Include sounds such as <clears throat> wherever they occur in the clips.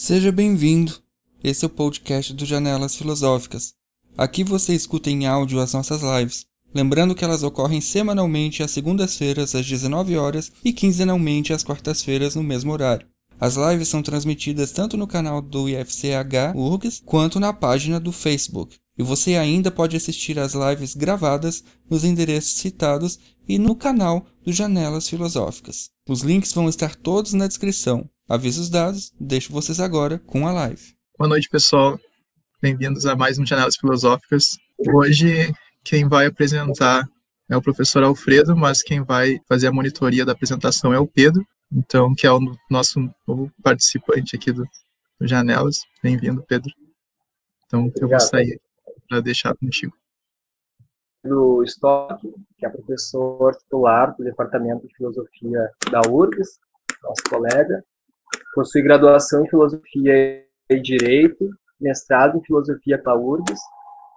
Seja bem-vindo. Esse é o podcast do Janelas Filosóficas. Aqui você escuta em áudio as nossas lives. Lembrando que elas ocorrem semanalmente às segundas-feiras às 19 horas e quinzenalmente às quartas-feiras no mesmo horário. As lives são transmitidas tanto no canal do IFCH URGS quanto na página do Facebook. E você ainda pode assistir às lives gravadas nos endereços citados e no canal do Janelas Filosóficas. Os links vão estar todos na descrição. Avisos dados, deixo vocês agora com a live. Boa noite, pessoal. Bem-vindos a mais um Janelas Filosóficas. Hoje, quem vai apresentar é o professor Alfredo, mas quem vai fazer a monitoria da apresentação é o Pedro, então, que é o nosso novo participante aqui do, do Janelas. Bem-vindo, Pedro. Então, Obrigado. eu vou sair para deixar contigo. Do Stock, que é professor titular do Departamento de Filosofia da URGS, nosso colega, Possui graduação em Filosofia e Direito, mestrado em Filosofia pela URGS,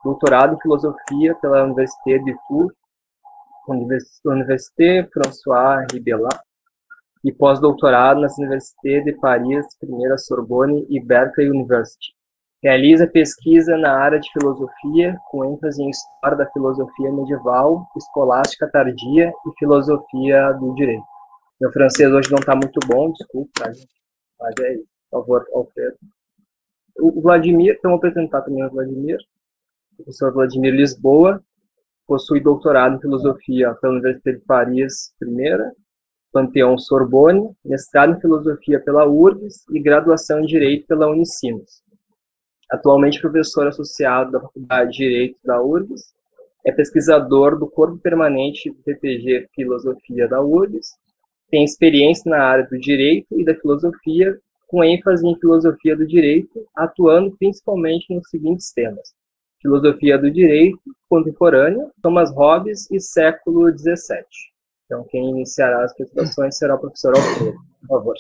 doutorado em Filosofia pela Université de Tours, Université François Rabelais, e pós-doutorado nas Universités de Paris, Primeira Sorbonne e Berkeley University. Realiza pesquisa na área de filosofia, com ênfase em história da filosofia medieval, escolástica tardia e filosofia do direito. Meu francês hoje não está muito bom, desculpa, tá, gente? Mas é isso. Por favor, Alfredo. O Vladimir, então vou apresentar também o Vladimir. O professor Vladimir Lisboa possui doutorado em filosofia pela Universidade de Paris, primeira, Panteão Sorbonne, mestrado em filosofia pela URGS e graduação em direito pela Unicinos. Atualmente professor associado da Faculdade de Direito da URGS, é pesquisador do Corpo Permanente do TPG Filosofia da URGS tem experiência na área do direito e da filosofia, com ênfase em filosofia do direito, atuando principalmente nos seguintes temas: filosofia do direito contemporânea, Thomas Hobbes e século XVII. Então, quem iniciará as apresentações será o professor Alfredo. Por favor.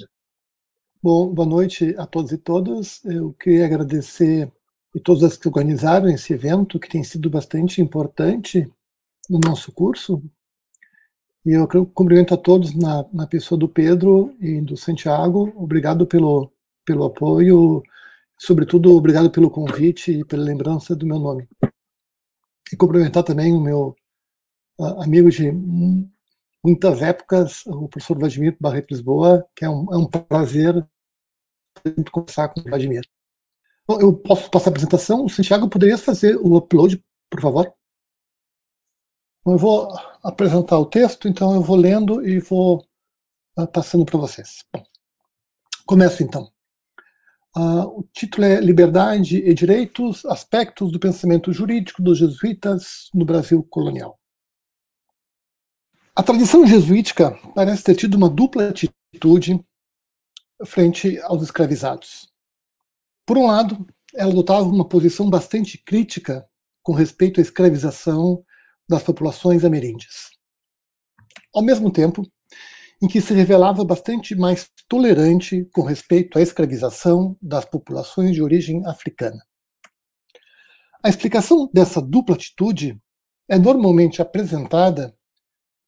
Bom, boa noite a todos e todas. Eu queria agradecer a todos os que organizaram esse evento, que tem sido bastante importante no nosso curso, e eu cumprimento a todos na, na pessoa do Pedro e do Santiago. Obrigado pelo, pelo apoio, sobretudo obrigado pelo convite e pela lembrança do meu nome. E cumprimentar também o meu uh, amigo de muitas épocas, o professor Vladimir Barreto Lisboa, que é um, é um prazer conversar com o Vladimir. Eu posso passar a apresentação? O Santiago poderia fazer o upload, por favor? Eu vou apresentar o texto, então eu vou lendo e vou uh, passando para vocês. Bom, começo então. Uh, o título é Liberdade e Direitos, Aspectos do Pensamento Jurídico dos Jesuítas no Brasil Colonial. A tradição jesuítica parece ter tido uma dupla atitude frente aos escravizados. Por um lado, ela adotava uma posição bastante crítica com respeito à escravização das populações ameríndias. Ao mesmo tempo, em que se revelava bastante mais tolerante com respeito à escravização das populações de origem africana. A explicação dessa dupla atitude é normalmente apresentada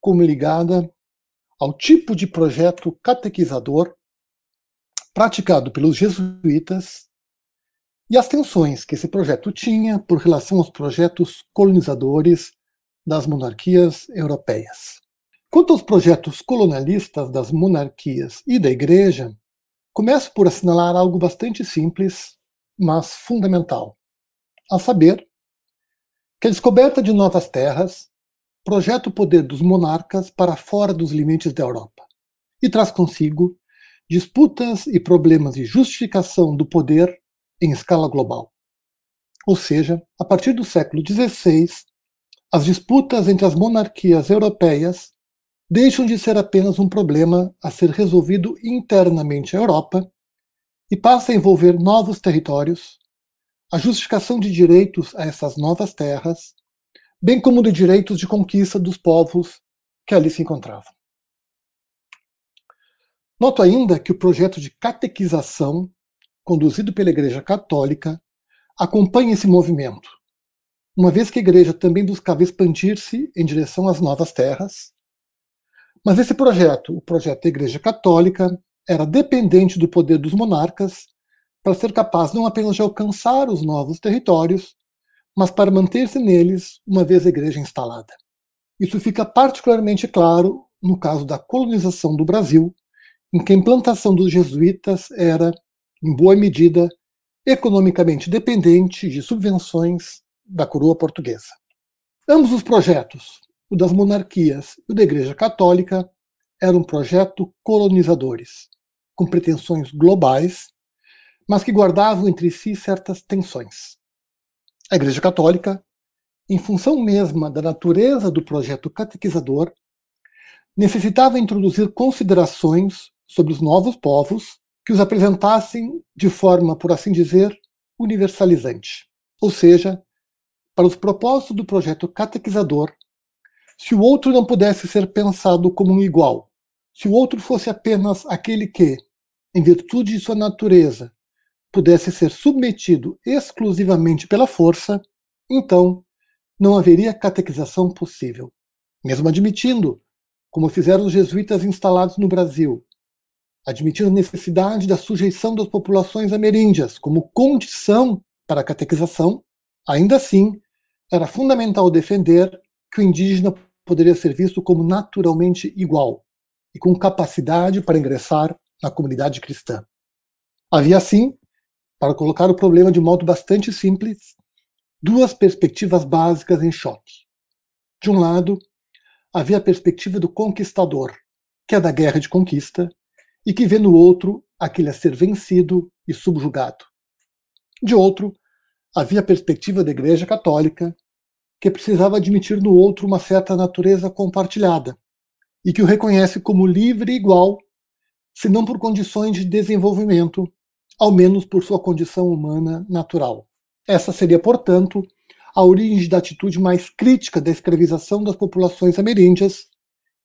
como ligada ao tipo de projeto catequizador praticado pelos jesuítas e as tensões que esse projeto tinha por relação aos projetos colonizadores das monarquias europeias. Quanto aos projetos colonialistas das monarquias e da Igreja, começo por assinalar algo bastante simples, mas fundamental, a saber que a descoberta de novas terras projeta o poder dos monarcas para fora dos limites da Europa e traz consigo disputas e problemas de justificação do poder em escala global. Ou seja, a partir do século XVI, as disputas entre as monarquias europeias deixam de ser apenas um problema a ser resolvido internamente à Europa e passa a envolver novos territórios, a justificação de direitos a essas novas terras, bem como de direitos de conquista dos povos que ali se encontravam. Noto ainda que o projeto de catequização, conduzido pela Igreja Católica, acompanha esse movimento uma vez que a igreja também buscava expandir-se em direção às novas terras. Mas esse projeto, o projeto da Igreja Católica, era dependente do poder dos monarcas para ser capaz não apenas de alcançar os novos territórios, mas para manter-se neles uma vez a igreja instalada. Isso fica particularmente claro no caso da colonização do Brasil, em que a implantação dos jesuítas era, em boa medida, economicamente dependente de subvenções da coroa portuguesa. Ambos os projetos, o das monarquias e o da Igreja Católica, eram projetos colonizadores, com pretensões globais, mas que guardavam entre si certas tensões. A Igreja Católica, em função mesma da natureza do projeto catequizador, necessitava introduzir considerações sobre os novos povos que os apresentassem de forma, por assim dizer, universalizante. Ou seja, para os propósitos do projeto catequizador, se o outro não pudesse ser pensado como um igual, se o outro fosse apenas aquele que, em virtude de sua natureza, pudesse ser submetido exclusivamente pela força, então não haveria catequização possível. Mesmo admitindo, como fizeram os jesuítas instalados no Brasil, admitindo a necessidade da sujeição das populações ameríndias como condição para a catequização, ainda assim, era fundamental defender que o indígena poderia ser visto como naturalmente igual e com capacidade para ingressar na comunidade cristã. Havia, assim, para colocar o problema de modo bastante simples, duas perspectivas básicas em choque. De um lado, havia a perspectiva do conquistador, que é da guerra de conquista, e que vê no outro aquele a ser vencido e subjugado. De outro, havia a perspectiva da Igreja Católica, que precisava admitir no outro uma certa natureza compartilhada, e que o reconhece como livre e igual, se não por condições de desenvolvimento, ao menos por sua condição humana natural. Essa seria, portanto, a origem da atitude mais crítica da escravização das populações ameríndias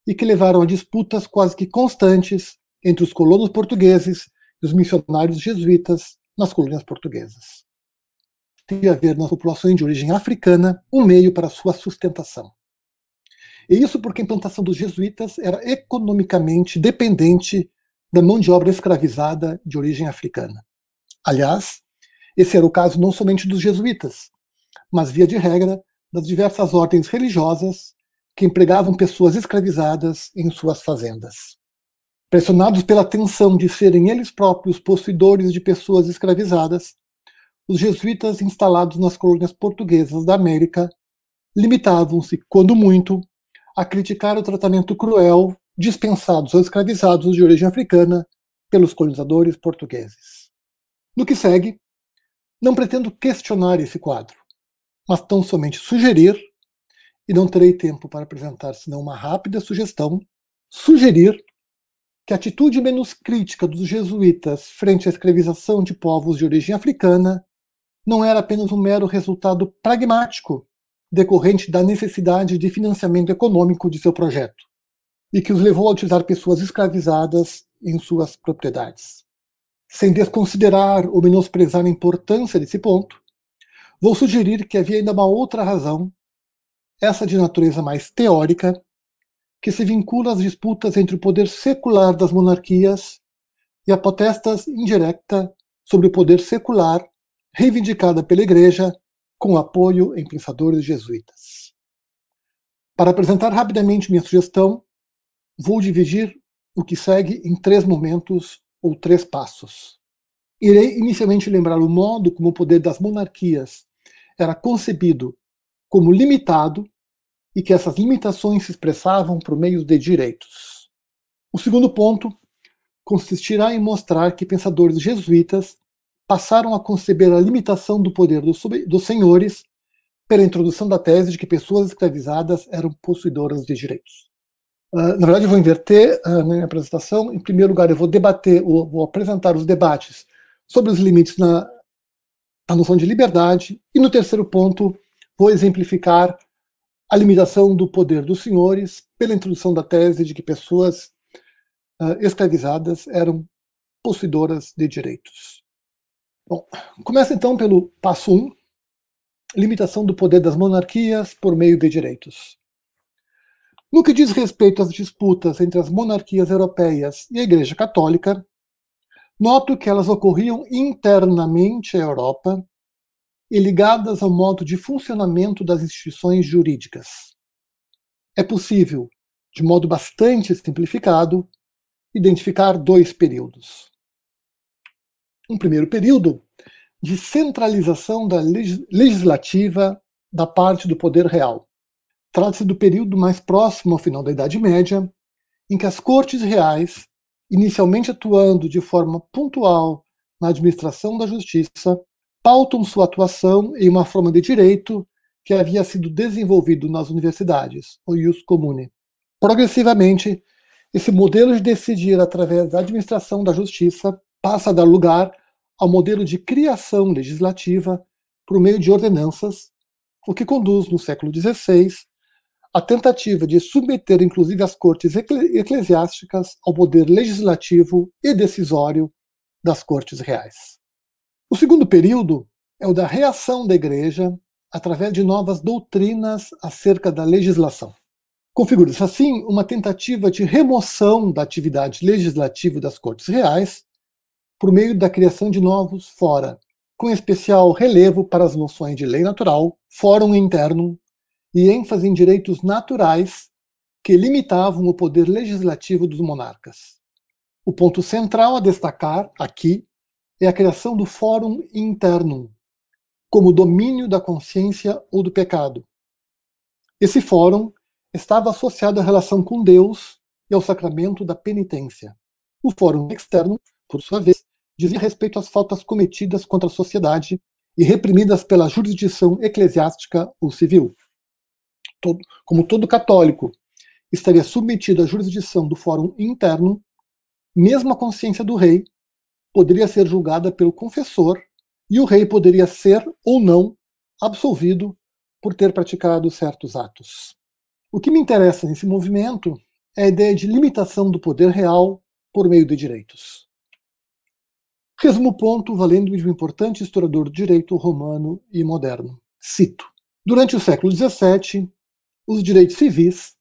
e que levaram a disputas quase que constantes entre os colonos portugueses e os missionários jesuítas nas colônias portuguesas. Tem a haver nas populações de origem africana um meio para sua sustentação. E isso porque a implantação dos jesuítas era economicamente dependente da mão de obra escravizada de origem africana. Aliás, esse era o caso não somente dos jesuítas, mas, via de regra, das diversas ordens religiosas que empregavam pessoas escravizadas em suas fazendas. Pressionados pela tensão de serem eles próprios possuidores de pessoas escravizadas, os jesuítas instalados nas colônias portuguesas da América limitavam-se, quando muito, a criticar o tratamento cruel dispensados aos escravizados de origem africana pelos colonizadores portugueses. No que segue, não pretendo questionar esse quadro, mas tão somente sugerir, e não terei tempo para apresentar senão uma rápida sugestão, sugerir que a atitude menos crítica dos jesuítas frente à escravização de povos de origem africana não era apenas um mero resultado pragmático decorrente da necessidade de financiamento econômico de seu projeto, e que os levou a utilizar pessoas escravizadas em suas propriedades. Sem desconsiderar ou menosprezar a importância desse ponto, vou sugerir que havia ainda uma outra razão, essa de natureza mais teórica, que se vincula às disputas entre o poder secular das monarquias e a potestas indireta sobre o poder secular reivindicada pela Igreja com apoio em pensadores jesuítas. Para apresentar rapidamente minha sugestão, vou dividir o que segue em três momentos ou três passos. Irei inicialmente lembrar o modo como o poder das monarquias era concebido como limitado e que essas limitações se expressavam por meio de direitos. O segundo ponto consistirá em mostrar que pensadores jesuítas passaram a conceber a limitação do poder dos, dos senhores pela introdução da tese de que pessoas escravizadas eram possuidoras de direitos. Uh, na verdade, eu vou inverter uh, minha apresentação. Em primeiro lugar, eu vou debater, vou apresentar os debates sobre os limites na, na noção de liberdade. E no terceiro ponto, vou exemplificar a limitação do poder dos senhores pela introdução da tese de que pessoas uh, escravizadas eram possuidoras de direitos. Bom, começa então pelo passo 1, um, limitação do poder das monarquias por meio de direitos. No que diz respeito às disputas entre as monarquias europeias e a Igreja Católica, Noto que elas ocorriam internamente à Europa e ligadas ao modo de funcionamento das instituições jurídicas. É possível, de modo bastante simplificado, identificar dois períodos. Um primeiro período de centralização da legislativa da parte do poder real. Trata-se do período mais próximo ao final da Idade Média, em que as cortes reais, inicialmente atuando de forma pontual na administração da justiça, pautam sua atuação em uma forma de direito que havia sido desenvolvido nas universidades, o ius comune. Progressivamente, esse modelo de decidir através da administração da justiça passa a dar lugar ao modelo de criação legislativa por meio de ordenanças, o que conduz, no século XVI, à tentativa de submeter inclusive as cortes eclesiásticas ao poder legislativo e decisório das cortes reais. O segundo período é o da reação da Igreja através de novas doutrinas acerca da legislação. Configura-se assim uma tentativa de remoção da atividade legislativa das cortes reais por meio da criação de novos fora, com especial relevo para as noções de lei natural, fórum interno e ênfase em direitos naturais que limitavam o poder legislativo dos monarcas. O ponto central a destacar aqui é a criação do fórum interno, como domínio da consciência ou do pecado. Esse fórum estava associado à relação com Deus e ao sacramento da penitência. O fórum externo, por sua vez, dizia respeito às faltas cometidas contra a sociedade e reprimidas pela jurisdição eclesiástica ou civil. Todo, como todo católico estaria submetido à jurisdição do fórum interno, mesmo a consciência do rei poderia ser julgada pelo confessor e o rei poderia ser ou não absolvido por ter praticado certos atos. O que me interessa nesse movimento é a ideia de limitação do poder real por meio de direitos. Resumo ponto valendo-me de um importante historiador do direito romano e moderno. Cito: Durante o século XVII, os direitos civis,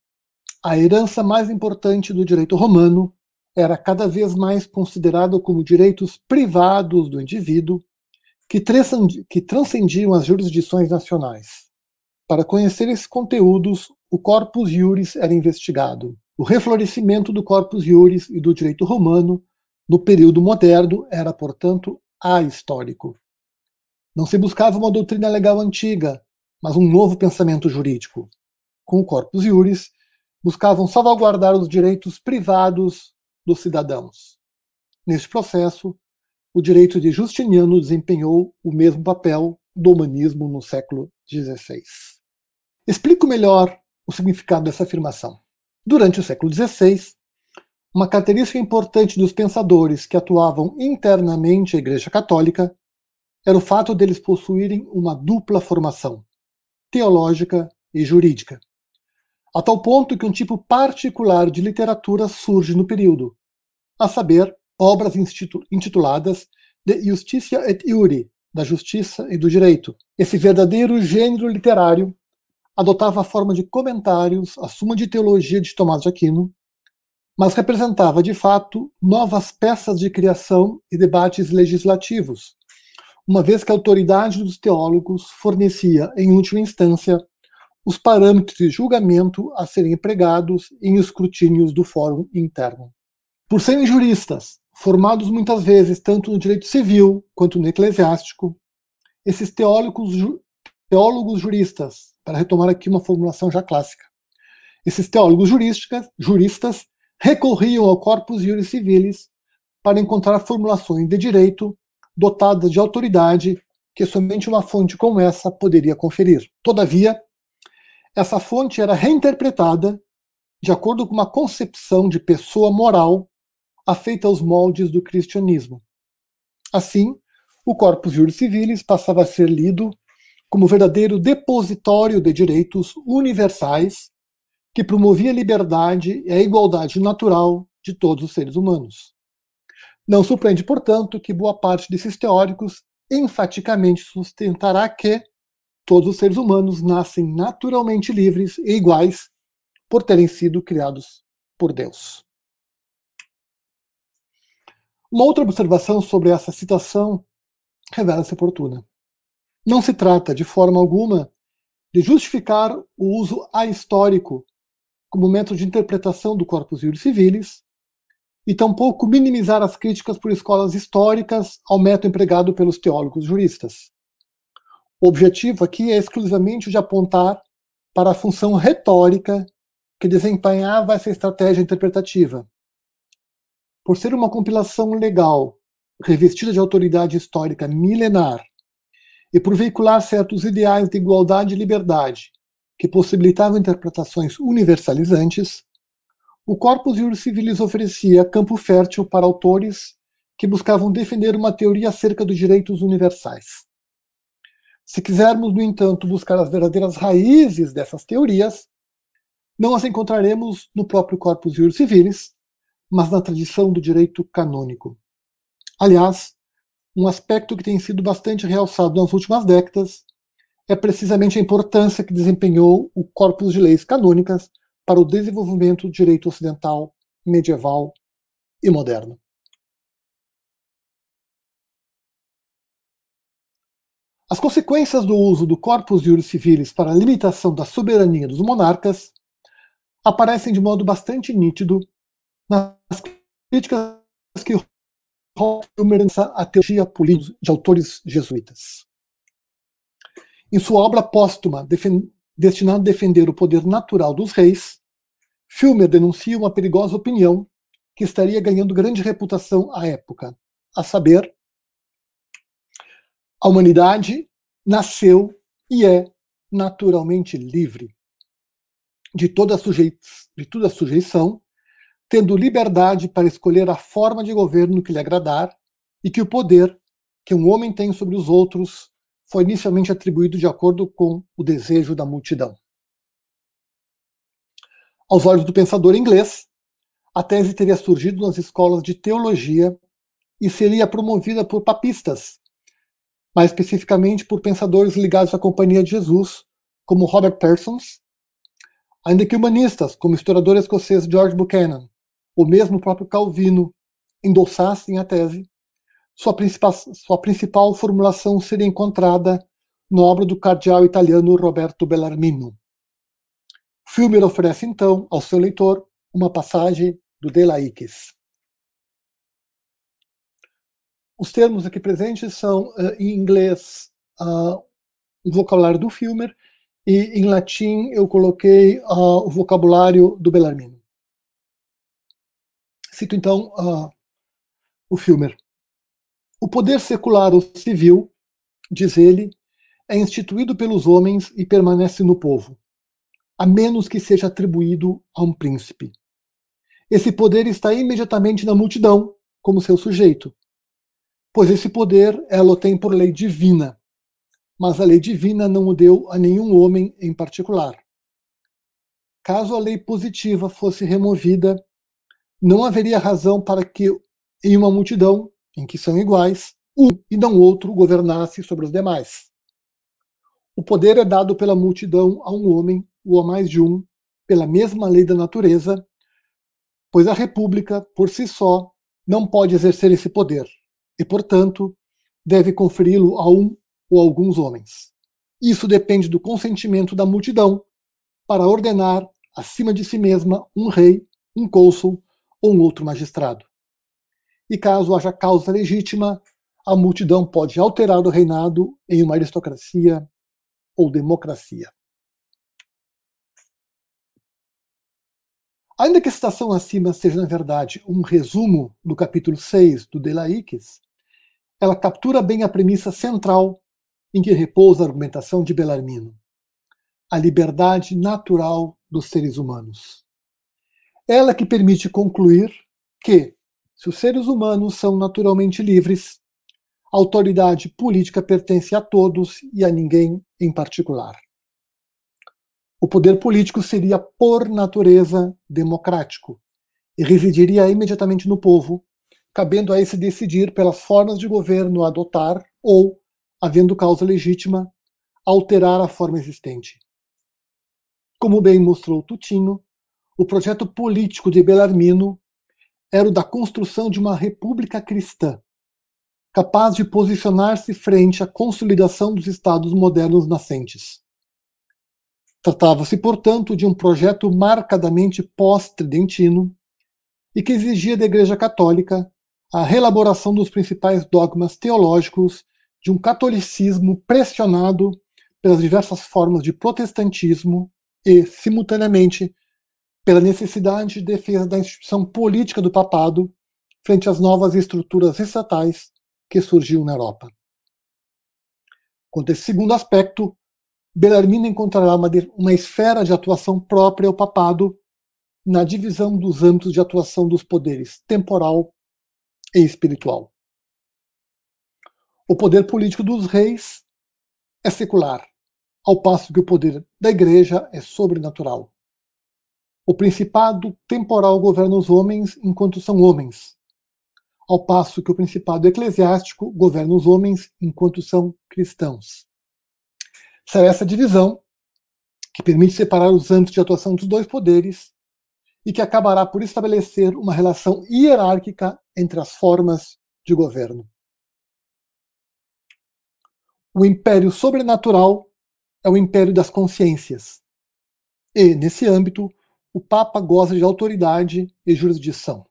a herança mais importante do direito romano, era cada vez mais considerado como direitos privados do indivíduo que transcendiam as jurisdições nacionais. Para conhecer esses conteúdos, o corpus iuris era investigado. O reflorescimento do corpus iuris e do direito romano no período moderno era, portanto, ahistórico. Não se buscava uma doutrina legal antiga, mas um novo pensamento jurídico. Com o Corpus Iuris, buscavam salvaguardar os direitos privados dos cidadãos. Neste processo, o direito de Justiniano desempenhou o mesmo papel do humanismo no século XVI. Explico melhor o significado dessa afirmação. Durante o século XVI, uma característica importante dos pensadores que atuavam internamente à Igreja Católica era o fato deles possuírem uma dupla formação, teológica e jurídica, a tal ponto que um tipo particular de literatura surge no período, a saber, obras intituladas De Justitia et Iuri, da Justiça e do Direito. Esse verdadeiro gênero literário adotava a forma de comentários à Suma de Teologia de Tomás de Aquino, mas representava, de fato, novas peças de criação e debates legislativos, uma vez que a autoridade dos teólogos fornecia, em última instância, os parâmetros de julgamento a serem empregados em escrutínios do fórum interno. Por serem juristas, formados muitas vezes tanto no direito civil quanto no eclesiástico, esses teólogos, teólogos juristas, para retomar aqui uma formulação já clássica, esses teólogos juristas, juristas recorriam ao corpus iuris civilis para encontrar formulações de direito dotadas de autoridade que somente uma fonte como essa poderia conferir. Todavia, essa fonte era reinterpretada de acordo com uma concepção de pessoa moral afeita aos moldes do cristianismo. Assim, o Corpus Juris Civilis passava a ser lido como verdadeiro depositório de direitos universais que promovia a liberdade e a igualdade natural de todos os seres humanos. Não surpreende, portanto, que boa parte desses teóricos enfaticamente sustentará que todos os seres humanos nascem naturalmente livres e iguais por terem sido criados por Deus. Uma outra observação sobre essa citação revela-se oportuna. Não se trata, de forma alguma, de justificar o uso ahistórico como método de interpretação do corpus juris civilis, e tampouco minimizar as críticas por escolas históricas ao método empregado pelos teólogos juristas. O objetivo aqui é exclusivamente de apontar para a função retórica que desempenhava essa estratégia interpretativa. Por ser uma compilação legal, revestida de autoridade histórica milenar, e por veicular certos ideais de igualdade e liberdade, que possibilitavam interpretações universalizantes, o Corpus Juris Civilis oferecia campo fértil para autores que buscavam defender uma teoria acerca dos direitos universais. Se quisermos, no entanto, buscar as verdadeiras raízes dessas teorias, não as encontraremos no próprio Corpus Juris Civilis, mas na tradição do direito canônico. Aliás, um aspecto que tem sido bastante realçado nas últimas décadas é precisamente a importância que desempenhou o corpus de leis canônicas para o desenvolvimento do direito ocidental, medieval e moderno. As consequências do uso do corpus juris civilis para a limitação da soberania dos monarcas aparecem de modo bastante nítido nas críticas que Homer a teologia política de autores jesuítas. Em sua obra póstuma, destinada a defender o poder natural dos reis, Filmer denuncia uma perigosa opinião que estaria ganhando grande reputação à época, a saber, a humanidade nasceu e é naturalmente livre de toda, de toda sujeição tendo liberdade para escolher a forma de governo que lhe agradar, e que o poder que um homem tem sobre os outros foi inicialmente atribuído de acordo com o desejo da multidão. Aos olhos do pensador inglês, a tese teria surgido nas escolas de teologia e seria promovida por papistas, mais especificamente por pensadores ligados à Companhia de Jesus, como Robert Parsons, ainda que humanistas, como o historiador escocês George Buchanan, o mesmo próprio Calvino endossassem a tese, sua principal, sua principal formulação seria encontrada na obra do cardeal italiano Roberto Bellarmino. Filmer oferece então ao seu leitor uma passagem do De Laïcis. Os termos aqui presentes são uh, em inglês uh, o vocabulário do Filmer e em latim eu coloquei uh, o vocabulário do Bellarmino. Cito então uh, o Filmer. O poder secular ou civil, diz ele, é instituído pelos homens e permanece no povo, a menos que seja atribuído a um príncipe. Esse poder está imediatamente na multidão, como seu sujeito, pois esse poder ela o tem por lei divina, mas a lei divina não o deu a nenhum homem em particular. Caso a lei positiva fosse removida, não haveria razão para que, em uma multidão em que são iguais, um e não outro governasse sobre os demais. O poder é dado pela multidão a um homem ou a mais de um, pela mesma lei da natureza, pois a república, por si só, não pode exercer esse poder, e, portanto, deve conferi-lo a um ou alguns homens. Isso depende do consentimento da multidão para ordenar, acima de si mesma, um rei, um cônsul ou um outro magistrado. E caso haja causa legítima, a multidão pode alterar o reinado em uma aristocracia ou democracia. Ainda que a citação acima seja, na verdade, um resumo do capítulo 6 do De Laïques, ela captura bem a premissa central em que repousa a argumentação de Bellarmino: a liberdade natural dos seres humanos. Ela que permite concluir que, se os seres humanos são naturalmente livres, a autoridade política pertence a todos e a ninguém em particular. O poder político seria, por natureza, democrático e residiria imediatamente no povo, cabendo a esse decidir pelas formas de governo a adotar ou, havendo causa legítima, alterar a forma existente. Como bem mostrou Tutino, o projeto político de Bellarmino era o da construção de uma república cristã, capaz de posicionar-se frente à consolidação dos estados modernos nascentes. Tratava-se, portanto, de um projeto marcadamente pós-tridentino e que exigia da Igreja Católica a reelaboração dos principais dogmas teológicos de um catolicismo pressionado pelas diversas formas de protestantismo e, simultaneamente, pela necessidade de defesa da instituição política do papado frente às novas estruturas estatais que surgiam na Europa. Quanto a esse segundo aspecto, Bellarmino encontrará uma, uma esfera de atuação própria ao papado na divisão dos âmbitos de atuação dos poderes temporal e espiritual. O poder político dos reis é secular, ao passo que o poder da igreja é sobrenatural. O principado temporal governa os homens enquanto são homens, ao passo que o principado eclesiástico governa os homens enquanto são cristãos. Será essa divisão que permite separar os âmbitos de atuação dos dois poderes e que acabará por estabelecer uma relação hierárquica entre as formas de governo. O império sobrenatural é o império das consciências. E, nesse âmbito, o Papa goza de autoridade e jurisdição.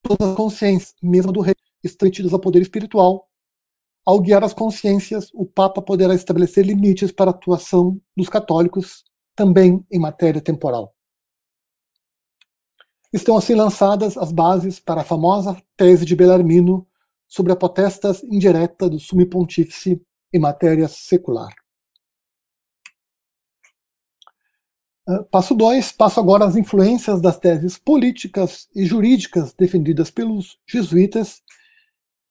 Todas as consciências, mesmo do rei, estão ao poder espiritual. Ao guiar as consciências, o Papa poderá estabelecer limites para a atuação dos católicos, também em matéria temporal. Estão assim lançadas as bases para a famosa tese de Bellarmino sobre a potestas indireta do Sumo Pontífice em matéria secular. Ah, passo 2, passo agora às influências das teses políticas e jurídicas defendidas pelos jesuítas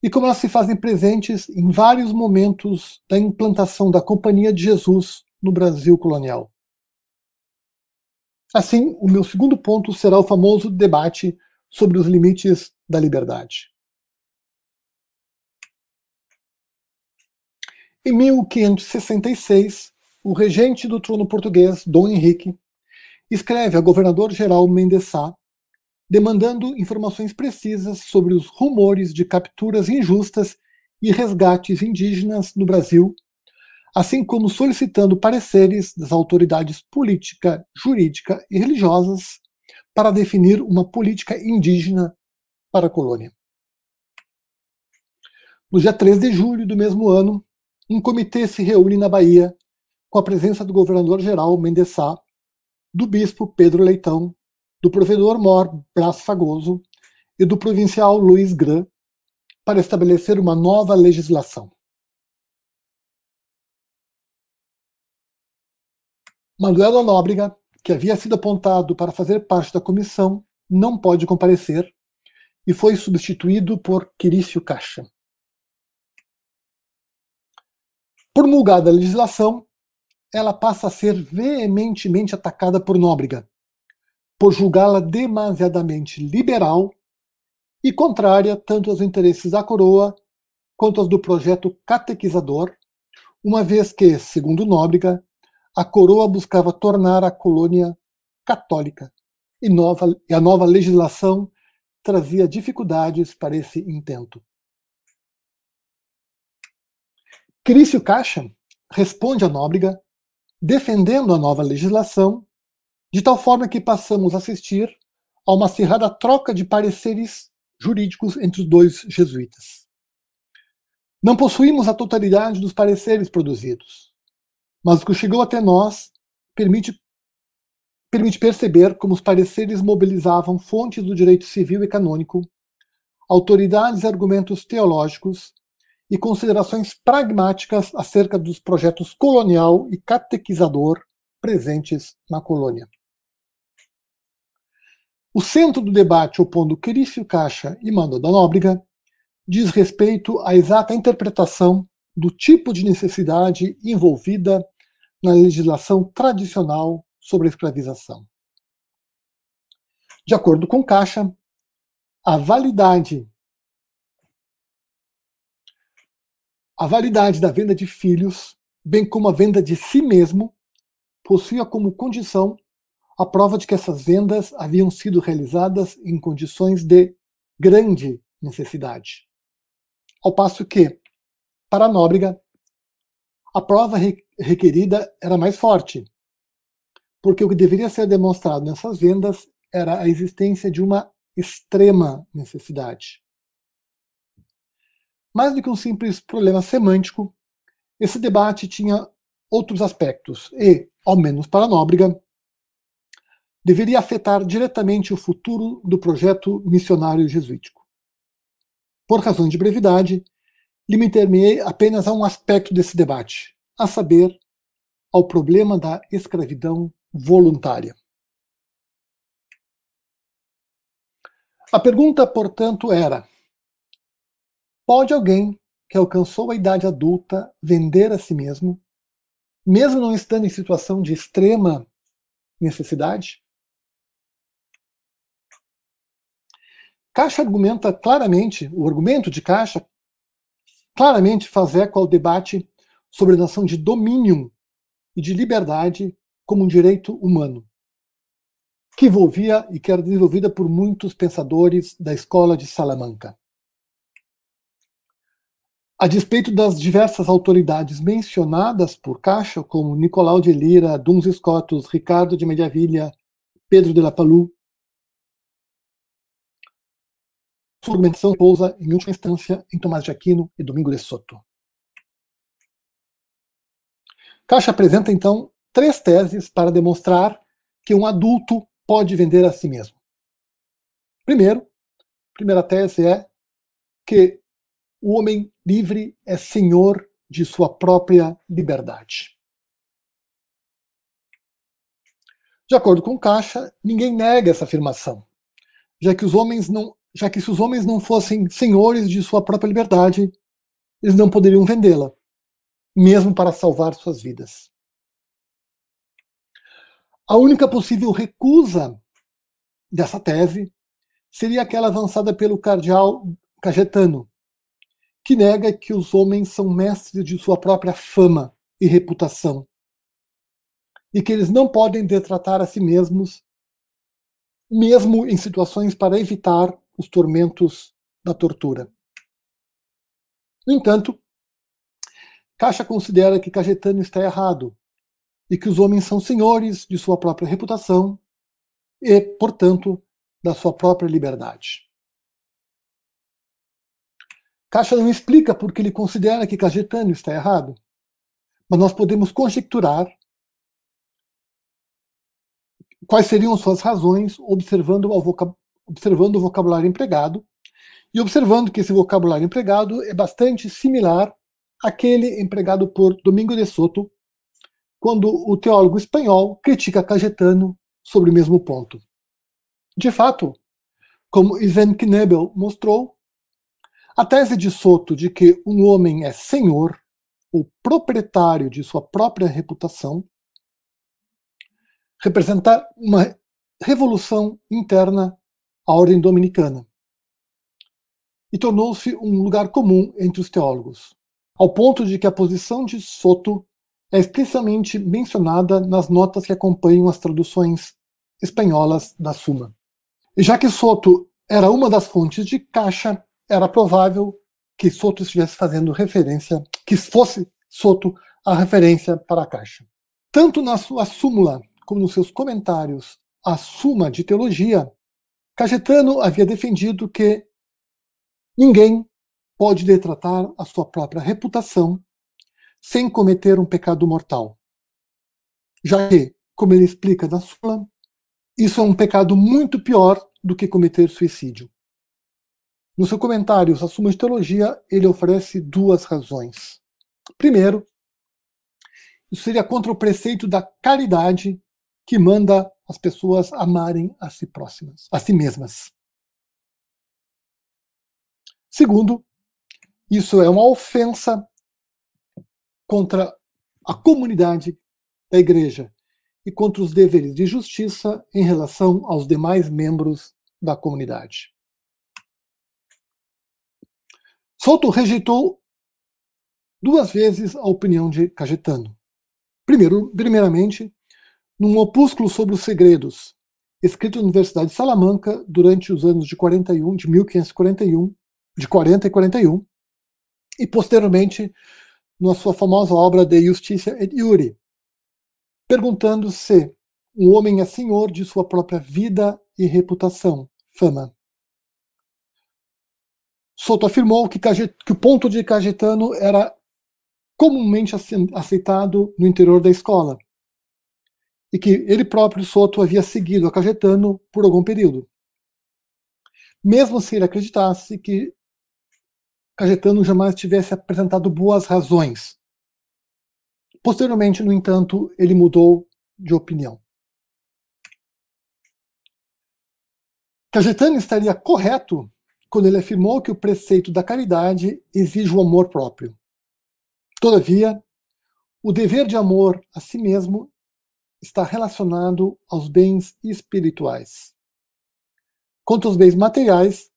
e como elas se fazem presentes em vários momentos da implantação da Companhia de Jesus no Brasil colonial. Assim, o meu segundo ponto será o famoso debate sobre os limites da liberdade. Em 1566, o regente do trono português, Dom Henrique, escreve a governador-geral Mendes Sá, demandando informações precisas sobre os rumores de capturas injustas e resgates indígenas no Brasil, assim como solicitando pareceres das autoridades política, jurídica e religiosas para definir uma política indígena para a colônia. No dia 3 de julho do mesmo ano, um comitê se reúne na Bahia, com a presença do governador-geral Mendes Sá, do bispo Pedro Leitão, do provedor Mor Brás Fagoso e do provincial Luiz Gran, para estabelecer uma nova legislação. Manuel Nóbrega, que havia sido apontado para fazer parte da comissão, não pode comparecer e foi substituído por Quirício Caixa. Promulgada a legislação, ela passa a ser veementemente atacada por Nóbrega, por julgá-la demasiadamente liberal e contrária tanto aos interesses da coroa quanto aos do projeto catequizador, uma vez que, segundo Nóbrega, a coroa buscava tornar a colônia católica e, nova, e a nova legislação trazia dificuldades para esse intento. Crício Caixa responde à Nóbrega, defendendo a nova legislação, de tal forma que passamos a assistir a uma acirrada troca de pareceres jurídicos entre os dois jesuítas. Não possuímos a totalidade dos pareceres produzidos, mas o que chegou até nós permite, permite perceber como os pareceres mobilizavam fontes do direito civil e canônico, autoridades e argumentos teológicos, e considerações pragmáticas acerca dos projetos colonial e catequizador presentes na colônia. O centro do debate opondo Querício Caixa e Mano da Nóbrega diz respeito à exata interpretação do tipo de necessidade envolvida na legislação tradicional sobre a escravização. De acordo com Caixa, a validade A validade da venda de filhos, bem como a venda de si mesmo, possuía como condição a prova de que essas vendas haviam sido realizadas em condições de grande necessidade. Ao passo que, para a Nóbrega, a prova requerida era mais forte, porque o que deveria ser demonstrado nessas vendas era a existência de uma extrema necessidade. Mais do que um simples problema semântico, esse debate tinha outros aspectos e, ao menos para Nóbrega, deveria afetar diretamente o futuro do projeto missionário jesuítico. Por razões de brevidade, limitar-me apenas a um aspecto desse debate, a saber, ao problema da escravidão voluntária. A pergunta, portanto, era: pode alguém que alcançou a idade adulta vender a si mesmo, mesmo não estando em situação de extrema necessidade? Caixa argumenta claramente, o argumento de Caixa claramente faz eco ao debate sobre a noção de domínio e de liberdade como um direito humano, que envolvia e que era desenvolvida por muitos pensadores da escola de Salamanca. A despeito das diversas autoridades mencionadas por Caixa, como Nicolau de Lira, Duns Scotus, Ricardo de Mediavilla, Pedro de la Palu, sua argumentação pousa, em última instância, em Tomás de Aquino e Domingo de Soto. Caixa apresenta, então, três teses para demonstrar que um adulto pode vender a si mesmo. Primeiro, a primeira tese é que o homem livre é senhor de sua própria liberdade. De acordo com Caixa, ninguém nega essa afirmação, já que os homens não já que se os homens não fossem senhores de sua própria liberdade, eles não poderiam vendê-la, mesmo para salvar suas vidas. A única possível recusa dessa tese seria aquela avançada pelo cardeal Cajetano, que nega que os homens são mestres de sua própria fama e reputação, e que eles não podem detratar a si mesmos, mesmo em situações para evitar os tormentos da tortura. No entanto, Caixa considera que Cajetano está errado e que os homens são senhores de sua própria reputação e, portanto, da sua própria liberdade. Caixa não explica por que ele considera que Cajetano está errado, mas nós podemos conjecturar quais seriam suas razões observando o observando o vocabulário empregado e observando que esse vocabulário empregado é bastante similar àquele empregado por Domingo de Soto quando o teólogo espanhol critica Cajetano sobre o mesmo ponto. De fato, como Ivan Knebel mostrou, a tese de Soto de que um homem é senhor ou proprietário de sua própria reputação representa uma revolução interna a ordem dominicana. E tornou-se um lugar comum entre os teólogos, ao ponto de que a posição de Soto é explicitamente mencionada nas notas que acompanham as traduções espanholas da Suma. E já que Soto era uma das fontes de Caixa, era provável que Soto estivesse fazendo referência, que fosse Soto a referência para a Caixa. Tanto na sua súmula como nos seus comentários à Suma de Teologia, Cajetano havia defendido que ninguém pode detratar a sua própria reputação sem cometer um pecado mortal. Já que, como ele explica na sua, isso é um pecado muito pior do que cometer suicídio. No seu comentário a Suma de Teologia, ele oferece duas razões. Primeiro, isso seria contra o preceito da caridade que manda as pessoas amarem a si próximas, a si mesmas. Segundo, isso é uma ofensa contra a comunidade da igreja e contra os deveres de justiça em relação aos demais membros da comunidade. Souto rejeitou duas vezes a opinião de Cajetano. Primeiro, primeiramente, num opúsculo sobre os segredos, escrito na Universidade de Salamanca durante os anos de 41, de 1541, de 40 e 41, e posteriormente na sua famosa obra De Justitia et Iure, perguntando se um homem é senhor de sua própria vida e reputação, fama. Soto afirmou que, que o ponto de Cajetano era comumente aceitado no interior da escola, e que ele próprio, Soto, havia seguido a Cajetano por algum período. Mesmo se ele acreditasse que Cajetano jamais tivesse apresentado boas razões. Posteriormente, no entanto, ele mudou de opinião. Cajetano estaria correto quando ele afirmou que o preceito da caridade exige o amor próprio. Todavia, o dever de amor a si mesmo está relacionado aos bens espirituais. Quanto aos bens materiais,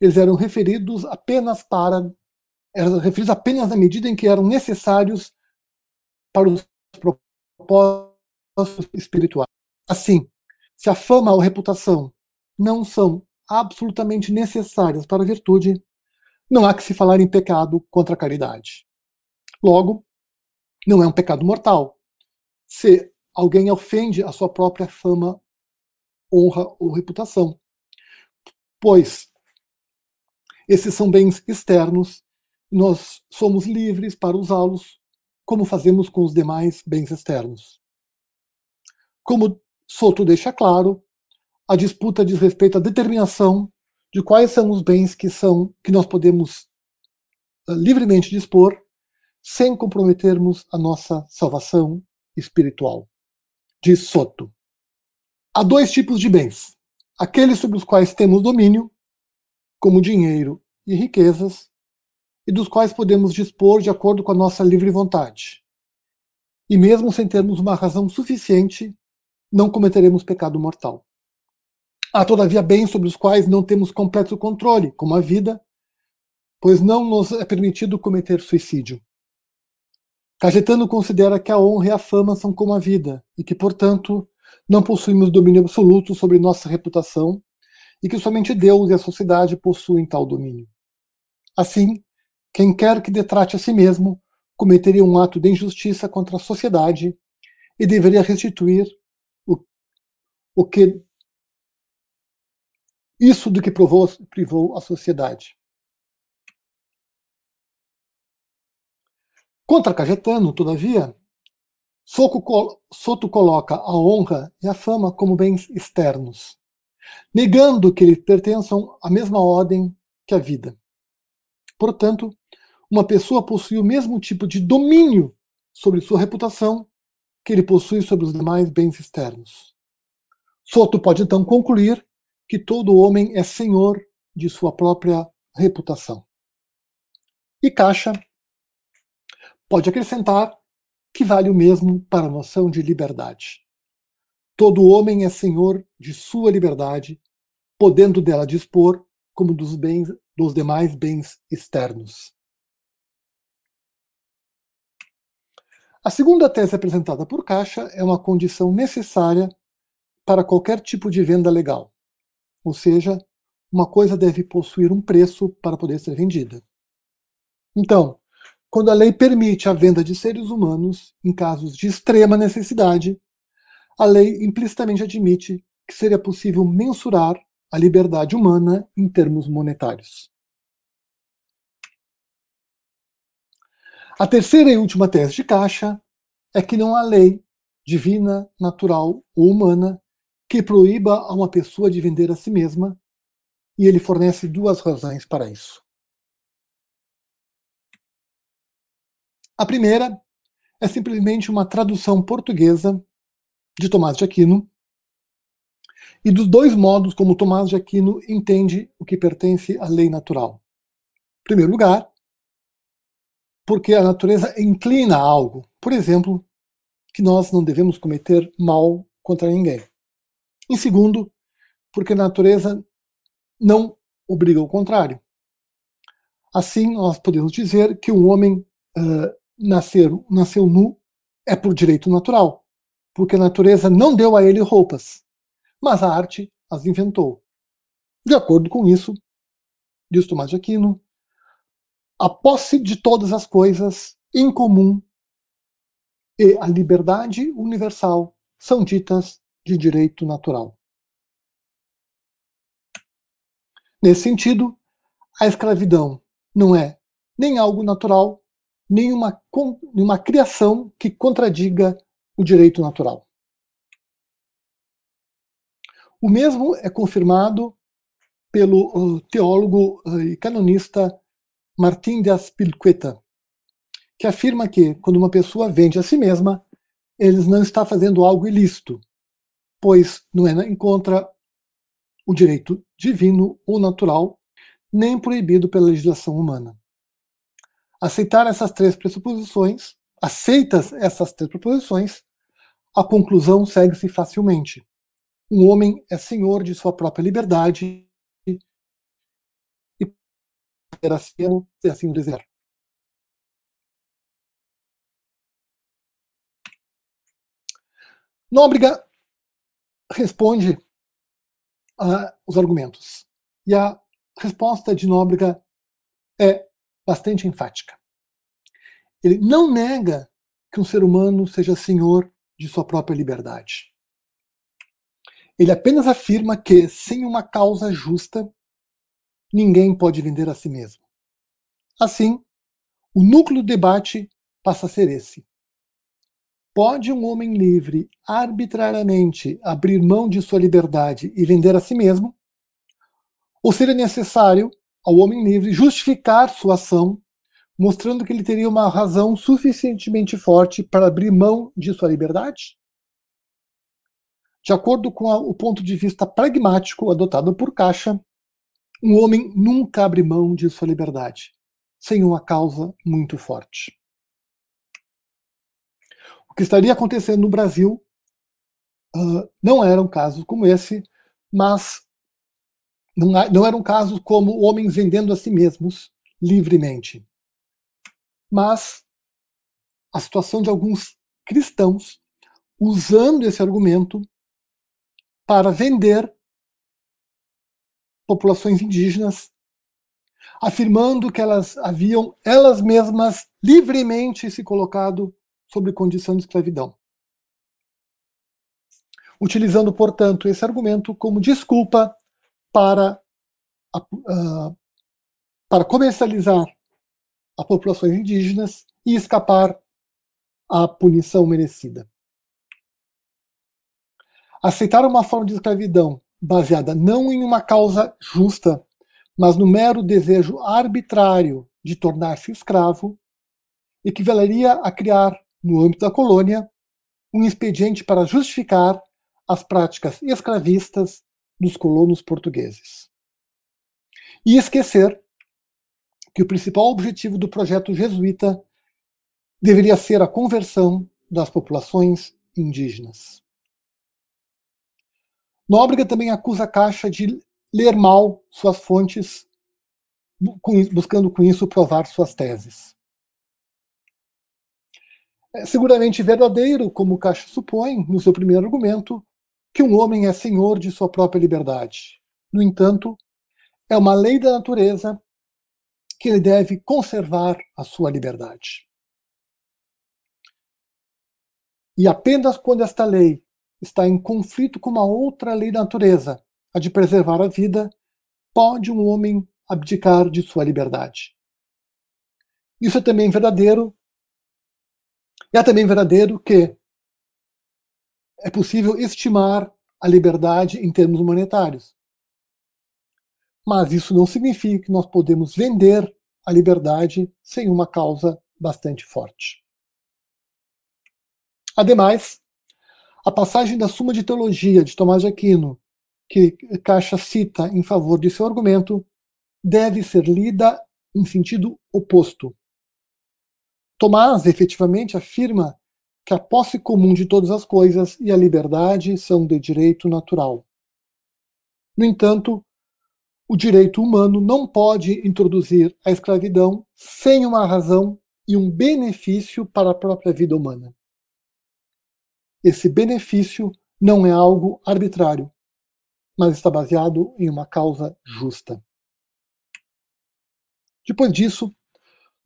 eles eram referidos apenas para eram referidos apenas na medida em que eram necessários para os propósitos espirituais. Assim, se a fama ou reputação não são absolutamente necessárias para a virtude, não há que se falar em pecado contra a caridade. Logo, não é um pecado mortal. Se alguém ofende a sua própria fama, honra ou reputação. Pois esses são bens externos, nós somos livres para usá-los como fazemos com os demais bens externos. Como Soto deixa claro, a disputa diz respeito à determinação de quais são os bens que são que nós podemos uh, livremente dispor sem comprometermos a nossa salvação espiritual de Soto. Há dois tipos de bens: aqueles sobre os quais temos domínio, como dinheiro e riquezas, e dos quais podemos dispor de acordo com a nossa livre vontade. E mesmo sem termos uma razão suficiente, não cometeremos pecado mortal. Há, todavia, bens sobre os quais não temos completo controle, como a vida, pois não nos é permitido cometer suicídio. Cajetano considera que a honra e a fama são como a vida e que, portanto, não possuímos domínio absoluto sobre nossa reputação e que somente Deus e a sociedade possuem tal domínio. Assim, quem quer que detrate a si mesmo cometeria um ato de injustiça contra a sociedade e deveria restituir o, o que isso do que provou, privou a sociedade. Contra Cajetano, todavia, Soto coloca a honra e a fama como bens externos, negando que eles pertençam à mesma ordem que a vida. Portanto, uma pessoa possui o mesmo tipo de domínio sobre sua reputação que ele possui sobre os demais bens externos. Soto pode então concluir que todo homem é senhor de sua própria reputação. E Caixa pode acrescentar que vale o mesmo para a noção de liberdade. Todo homem é senhor de sua liberdade, podendo dela dispor como dos bens dos demais bens externos. A segunda tese apresentada por Caixa é uma condição necessária para qualquer tipo de venda legal. Ou seja, uma coisa deve possuir um preço para poder ser vendida. Então, quando a lei permite a venda de seres humanos em casos de extrema necessidade, a lei implicitamente admite que seria possível mensurar a liberdade humana em termos monetários. A terceira e última tese de Caixa é que não há lei divina, natural ou humana que proíba a uma pessoa de vender a si mesma, e ele fornece duas razões para isso. A primeira é simplesmente uma tradução portuguesa de Tomás de Aquino e dos dois modos como Tomás de Aquino entende o que pertence à lei natural. Em primeiro lugar, porque a natureza inclina a algo, por exemplo, que nós não devemos cometer mal contra ninguém. Em segundo, porque a natureza não obriga o contrário. Assim, nós podemos dizer que um homem uh, nascer, nasceu nu é por direito natural. porque a natureza não deu a ele roupas, mas a arte as inventou. De acordo com isso, diz Tomás de Aquino, a posse de todas as coisas em comum e a liberdade universal são ditas de direito natural. Nesse sentido, a escravidão não é nem algo natural, nem uma, uma criação que contradiga o direito natural. O mesmo é confirmado pelo teólogo e canonista Martín de Aspilcueta, que afirma que, quando uma pessoa vende a si mesma, ele não está fazendo algo ilícito, pois não é contra o direito divino ou natural, nem proibido pela legislação humana. Aceitar essas três pressuposições, aceitas essas três proposições, a conclusão segue-se facilmente. Um homem é senhor de sua própria liberdade e poderá ser se assim o desejar. Nóbrega responde os argumentos. E a resposta de Nóbrega é bastante enfática. Ele não nega que um ser humano seja senhor de sua própria liberdade. Ele apenas afirma que, sem uma causa justa, ninguém pode vender a si mesmo. Assim, o núcleo do debate passa a ser esse. Pode um homem livre arbitrariamente abrir mão de sua liberdade e vender a si mesmo? Ou seria necessário ao homem livre justificar sua ação, mostrando que ele teria uma razão suficientemente forte para abrir mão de sua liberdade? De acordo com o ponto de vista pragmático adotado por Caixa, um homem nunca abre mão de sua liberdade, sem uma causa muito forte que estaria acontecendo no Brasil uh, não eram casos como esse, mas não, não eram casos como homens vendendo a si mesmos livremente. Mas a situação de alguns cristãos usando esse argumento para vender populações indígenas, afirmando que elas haviam elas mesmas livremente se colocado sobre condição de escravidão. Utilizando, portanto, esse argumento como desculpa para, uh, para comercializar as populações indígenas e escapar à punição merecida. Aceitar uma forma de escravidão baseada não em uma causa justa, mas no mero desejo arbitrário de tornar-se escravo, equivaleria a criar no âmbito da colônia, um expediente para justificar as práticas escravistas dos colonos portugueses. E esquecer que o principal objetivo do projeto jesuíta deveria ser a conversão das populações indígenas. Nóbrega também acusa a Caixa de ler mal suas fontes, buscando com isso provar suas teses. É seguramente verdadeiro, como Caixa supõe, no seu primeiro argumento, que um homem é senhor de sua própria liberdade. No entanto, é uma lei da natureza que ele deve conservar a sua liberdade. E apenas quando esta lei está em conflito com uma outra lei da natureza, a de preservar a vida, pode um homem abdicar de sua liberdade. Isso é também verdadeiro é também verdadeiro que é possível estimar a liberdade em termos monetários. Mas isso não significa que nós podemos vender a liberdade sem uma causa bastante forte. Ademais, a passagem da Suma de Teologia de Tomás de Aquino, que Caixa cita em favor de seu argumento, deve ser lida em sentido oposto. Tomás efetivamente afirma que a posse comum de todas as coisas e a liberdade são de direito natural. No entanto, o direito humano não pode introduzir a escravidão sem uma razão e um benefício para a própria vida humana. esse benefício não é algo arbitrário, mas está baseado em uma causa justa. Depois disso,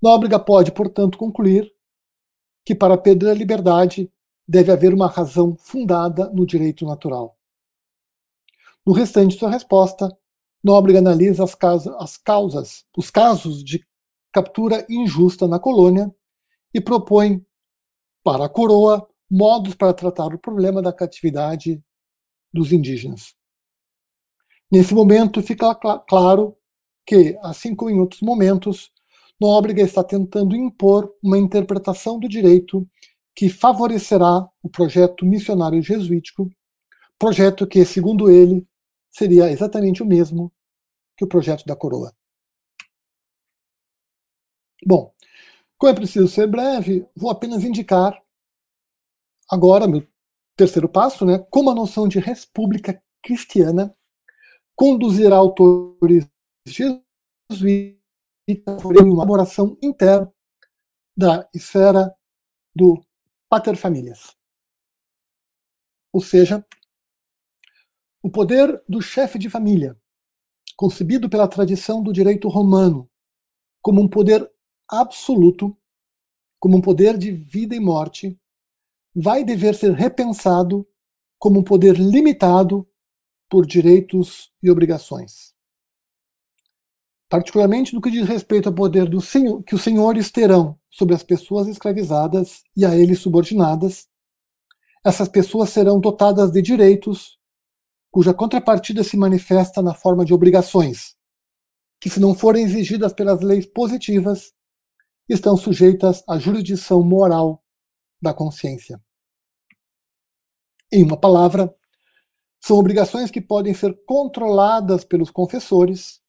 Nóbrega pode, portanto, concluir que para perder a liberdade deve haver uma razão fundada no direito natural. No restante de sua resposta, Nóbrega analisa as, causas, as causas, os casos de captura injusta na colônia e propõe para a coroa modos para tratar o problema da catividade dos indígenas. Nesse momento fica cl claro que, assim como em outros momentos, Nóbrega está tentando impor uma interpretação do direito que favorecerá o projeto missionário jesuítico, projeto que, segundo ele, seria exatamente o mesmo que o projeto da coroa. Bom, como é preciso ser breve, vou apenas indicar agora meu terceiro passo, né, como a noção de república cristiana conduzirá autores jesuítas por uma elaboração interna da esfera do pater familias. Ou seja, o poder do chefe de família, concebido pela tradição do direito romano como um poder absoluto, como um poder de vida e morte, vai dever ser repensado como um poder limitado por direitos e obrigações particularmente no que diz respeito ao poder do senhor, que os senhores terão sobre as pessoas escravizadas e a eles subordinadas. Essas pessoas serão dotadas de direitos cuja contrapartida se manifesta na forma de obrigações, que, se não forem exigidas pelas leis positivas, estão sujeitas à jurisdição moral da consciência. Em uma palavra, são obrigações que podem ser controladas pelos confessores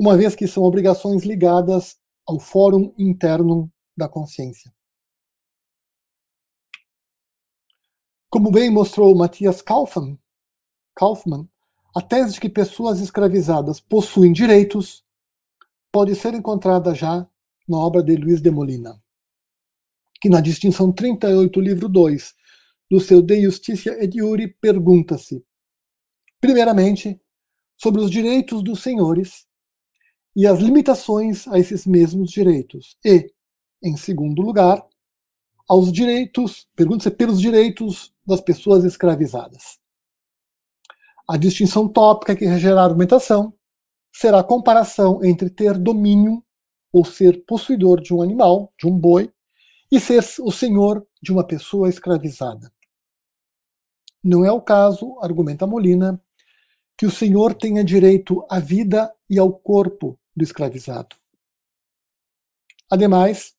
uma vez que são obrigações ligadas ao fórum interno da consciência. Como bem mostrou Matthias Kaufmann, Kaufmann, a tese de que pessoas escravizadas possuem direitos pode ser encontrada já na obra de Luiz de Molina, que na distinção 38, livro 2, do seu De Justitia et Iure, pergunta-se, primeiramente, sobre os direitos dos senhores e as limitações a esses mesmos direitos. E, em segundo lugar, aos direitos, pergunta-se pelos direitos das pessoas escravizadas. A distinção tópica que regerá a argumentação será a comparação entre ter domínio ou ser possuidor de um animal, de um boi, e ser o senhor de uma pessoa escravizada. Não é o caso, argumenta Molina, que o senhor tenha direito à vida e ao corpo do escravizado. Ademais,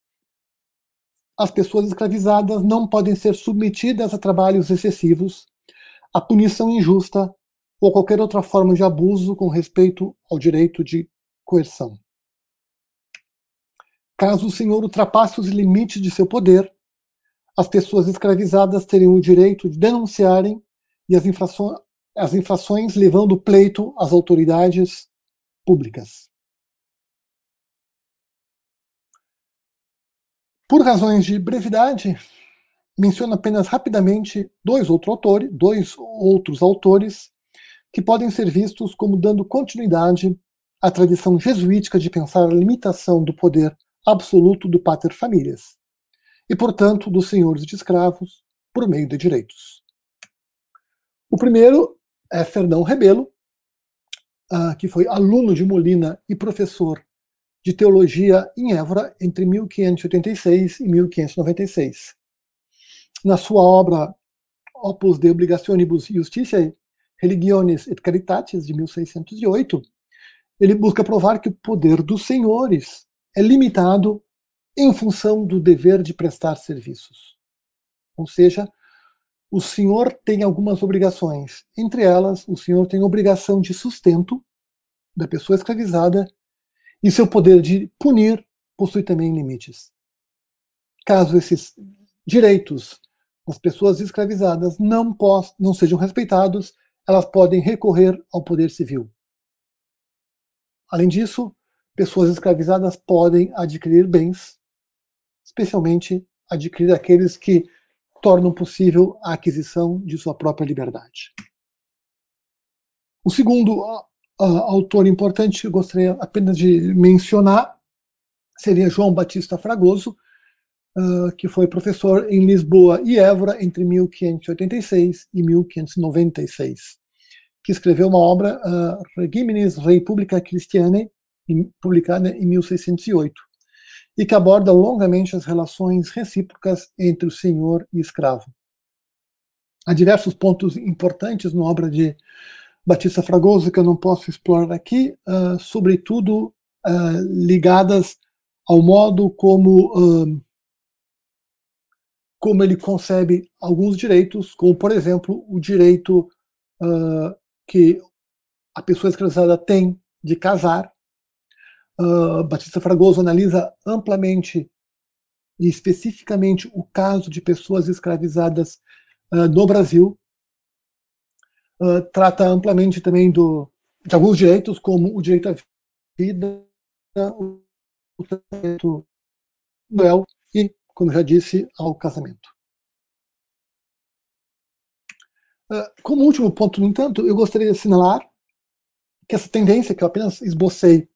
as pessoas escravizadas não podem ser submetidas a trabalhos excessivos, a punição injusta ou qualquer outra forma de abuso com respeito ao direito de coerção. Caso o senhor ultrapasse os limites de seu poder, as pessoas escravizadas teriam o direito de denunciarem e as infrações, as infrações levando pleito às autoridades públicas. Por razões de brevidade, menciono apenas rapidamente dois, outro autores, dois outros autores que podem ser vistos como dando continuidade à tradição jesuítica de pensar a limitação do poder absoluto do pater familias e, portanto, dos senhores de escravos por meio de direitos. O primeiro é Fernão Rebelo, ah, que foi aluno de Molina e professor de teologia em Évora entre 1586 e 1596. Na sua obra Opus de Obligationibus Justitiae, Religiones et Caritatis, de 1608, ele busca provar que o poder dos senhores é limitado em função do dever de prestar serviços. Ou seja, o senhor tem algumas obrigações. Entre elas, o senhor tem obrigação de sustento da pessoa escravizada e seu poder de punir possui também limites. Caso esses direitos das pessoas escravizadas não, possam, não sejam respeitados, elas podem recorrer ao poder civil. Além disso, pessoas escravizadas podem adquirir bens, especialmente adquirir aqueles que tornam possível a aquisição de sua própria liberdade. O segundo uh, autor importante que gostaria apenas de mencionar seria João Batista Fragoso, uh, que foi professor em Lisboa e Évora entre 1586 e 1596, que escreveu uma obra, uh, Regimenis Republica Christianae, publicada em 1608, e que aborda longamente as relações recíprocas entre o senhor e escravo. Há diversos pontos importantes na obra de Batista Fragoso que eu não posso explorar aqui, uh, sobretudo uh, ligadas ao modo como uh, como ele concebe alguns direitos, como por exemplo o direito que a pessoa escravizada tem de casar. Batista Fragoso analisa amplamente e especificamente o caso de pessoas escravizadas no Brasil, uh, trata amplamente também do, de alguns direitos, como o direito à vida, o direito duel e, como já disse, ao casamento. Uh, como último ponto, no entanto, eu gostaria de assinalar que essa tendência que eu apenas esbocei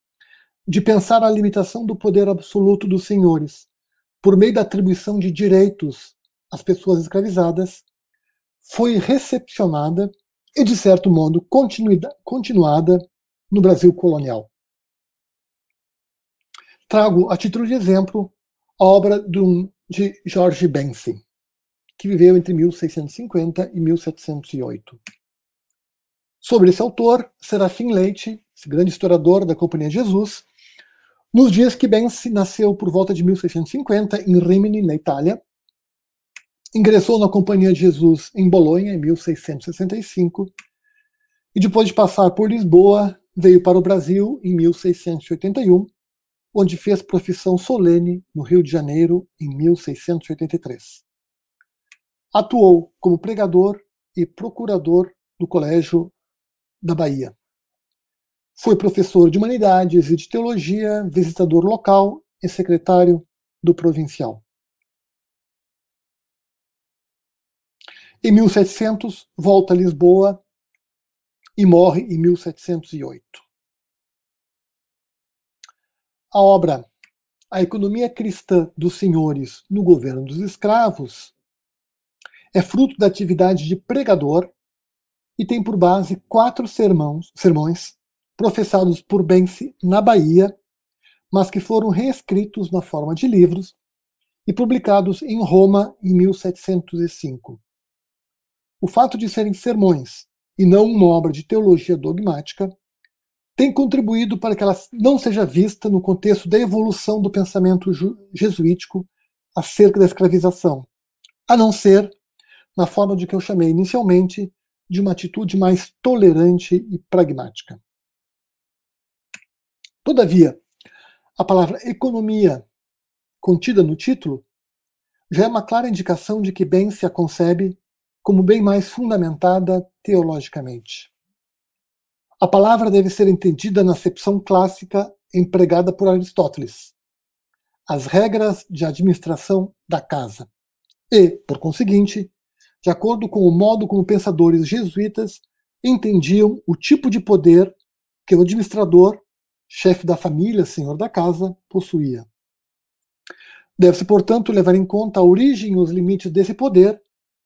de pensar a limitação do poder absoluto dos senhores por meio da atribuição de direitos às pessoas escravizadas foi recepcionada e, de certo modo, continuada no Brasil colonial. Trago a título de exemplo a obra de Jorge Bensi, que viveu entre 1650 e 1708. Sobre esse autor, Serafim Leite, esse grande historiador da Companhia de Jesus, nos dias que Bensi nasceu por volta de 1650 em Rimini, na Itália, Ingressou na Companhia de Jesus em Bolonha em 1665 e depois de passar por Lisboa, veio para o Brasil em 1681, onde fez profissão solene no Rio de Janeiro em 1683. Atuou como pregador e procurador do Colégio da Bahia. Foi professor de humanidades e de teologia, visitador local e secretário do provincial. Em 1700, volta a Lisboa e morre em 1708. A obra A Economia Cristã dos Senhores no Governo dos Escravos é fruto da atividade de pregador e tem por base quatro sermões, sermões professados por Bense na Bahia, mas que foram reescritos na forma de livros e publicados em Roma em 1705 o fato de serem sermões e não uma obra de teologia dogmática tem contribuído para que ela não seja vista no contexto da evolução do pensamento jesuítico acerca da escravização, a não ser na forma de que eu chamei inicialmente de uma atitude mais tolerante e pragmática. Todavia, a palavra economia contida no título já é uma clara indicação de que bem se a concebe como bem mais fundamentada teologicamente. A palavra deve ser entendida na acepção clássica empregada por Aristóteles, as regras de administração da casa, e, por conseguinte, de acordo com o modo como pensadores jesuítas entendiam o tipo de poder que o administrador, chefe da família, senhor da casa, possuía. Deve-se, portanto, levar em conta a origem e os limites desse poder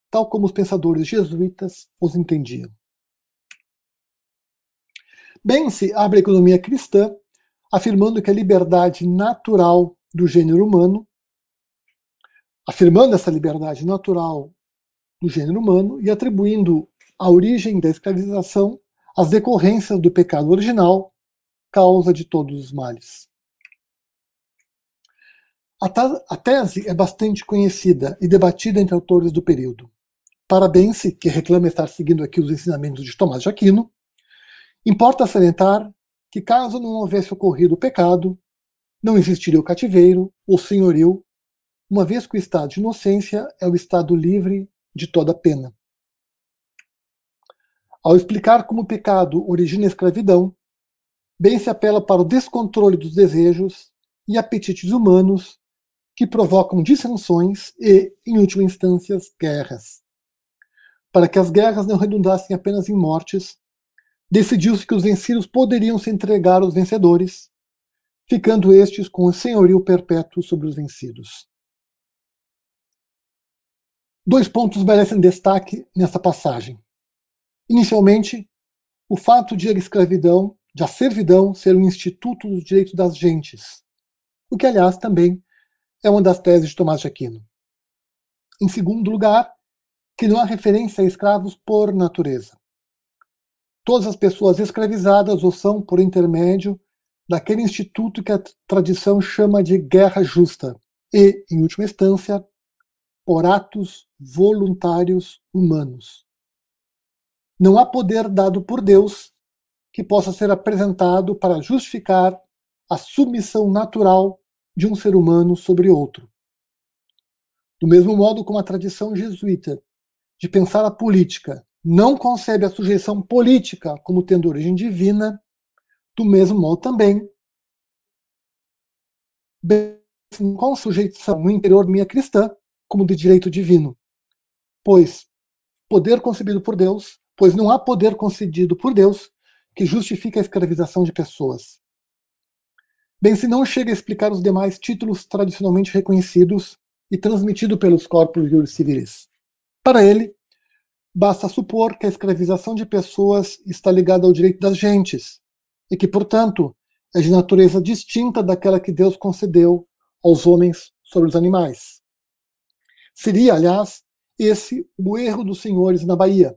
tal como os pensadores jesuítas os entendiam. Bem-se abre a economia cristã, afirmando que a liberdade natural do gênero humano, afirmando essa liberdade natural do gênero humano e atribuindo a origem da escravização às decorrências do pecado original, causa de todos os males. A tese é bastante conhecida e debatida entre autores do período. Parabéns, que reclama estar seguindo aqui os ensinamentos de Tomás de Aquino. Importa salientar que, caso não houvesse ocorrido o pecado, não existiria o cativeiro ou senhorio, uma vez que o estado de inocência é o estado livre de toda pena. Ao explicar como o pecado origina a escravidão, bem se apela para o descontrole dos desejos e apetites humanos que provocam dissensões e, em última instância, guerras. Para que as guerras não redundassem apenas em mortes, decidiu-se que os vencidos poderiam se entregar aos vencedores, ficando estes com o senhorio perpétuo sobre os vencidos. Dois pontos merecem destaque nessa passagem. Inicialmente, o fato de a escravidão, de a servidão ser um instituto dos direitos das gentes, o que, aliás, também é uma das teses de Tomás de Aquino. Em segundo lugar, que não há referência a escravos por natureza. Todas as pessoas escravizadas o são por intermédio daquele instituto que a tradição chama de guerra justa e, em última instância, por atos voluntários humanos. Não há poder dado por Deus que possa ser apresentado para justificar a submissão natural de um ser humano sobre outro. Do mesmo modo como a tradição jesuíta de pensar a política não concebe a sujeição política como tendo origem divina, do mesmo modo também, com sujeição no interior minha cristã como de direito divino. Pois poder concebido por Deus, pois não há poder concedido por Deus que justifique a escravização de pessoas. Bem, se não chega a explicar os demais títulos tradicionalmente reconhecidos e transmitidos pelos corpos juris civilis. Para ele, basta supor que a escravização de pessoas está ligada ao direito das gentes e que, portanto, é de natureza distinta daquela que Deus concedeu aos homens sobre os animais. Seria, aliás, esse o erro dos senhores na Bahia,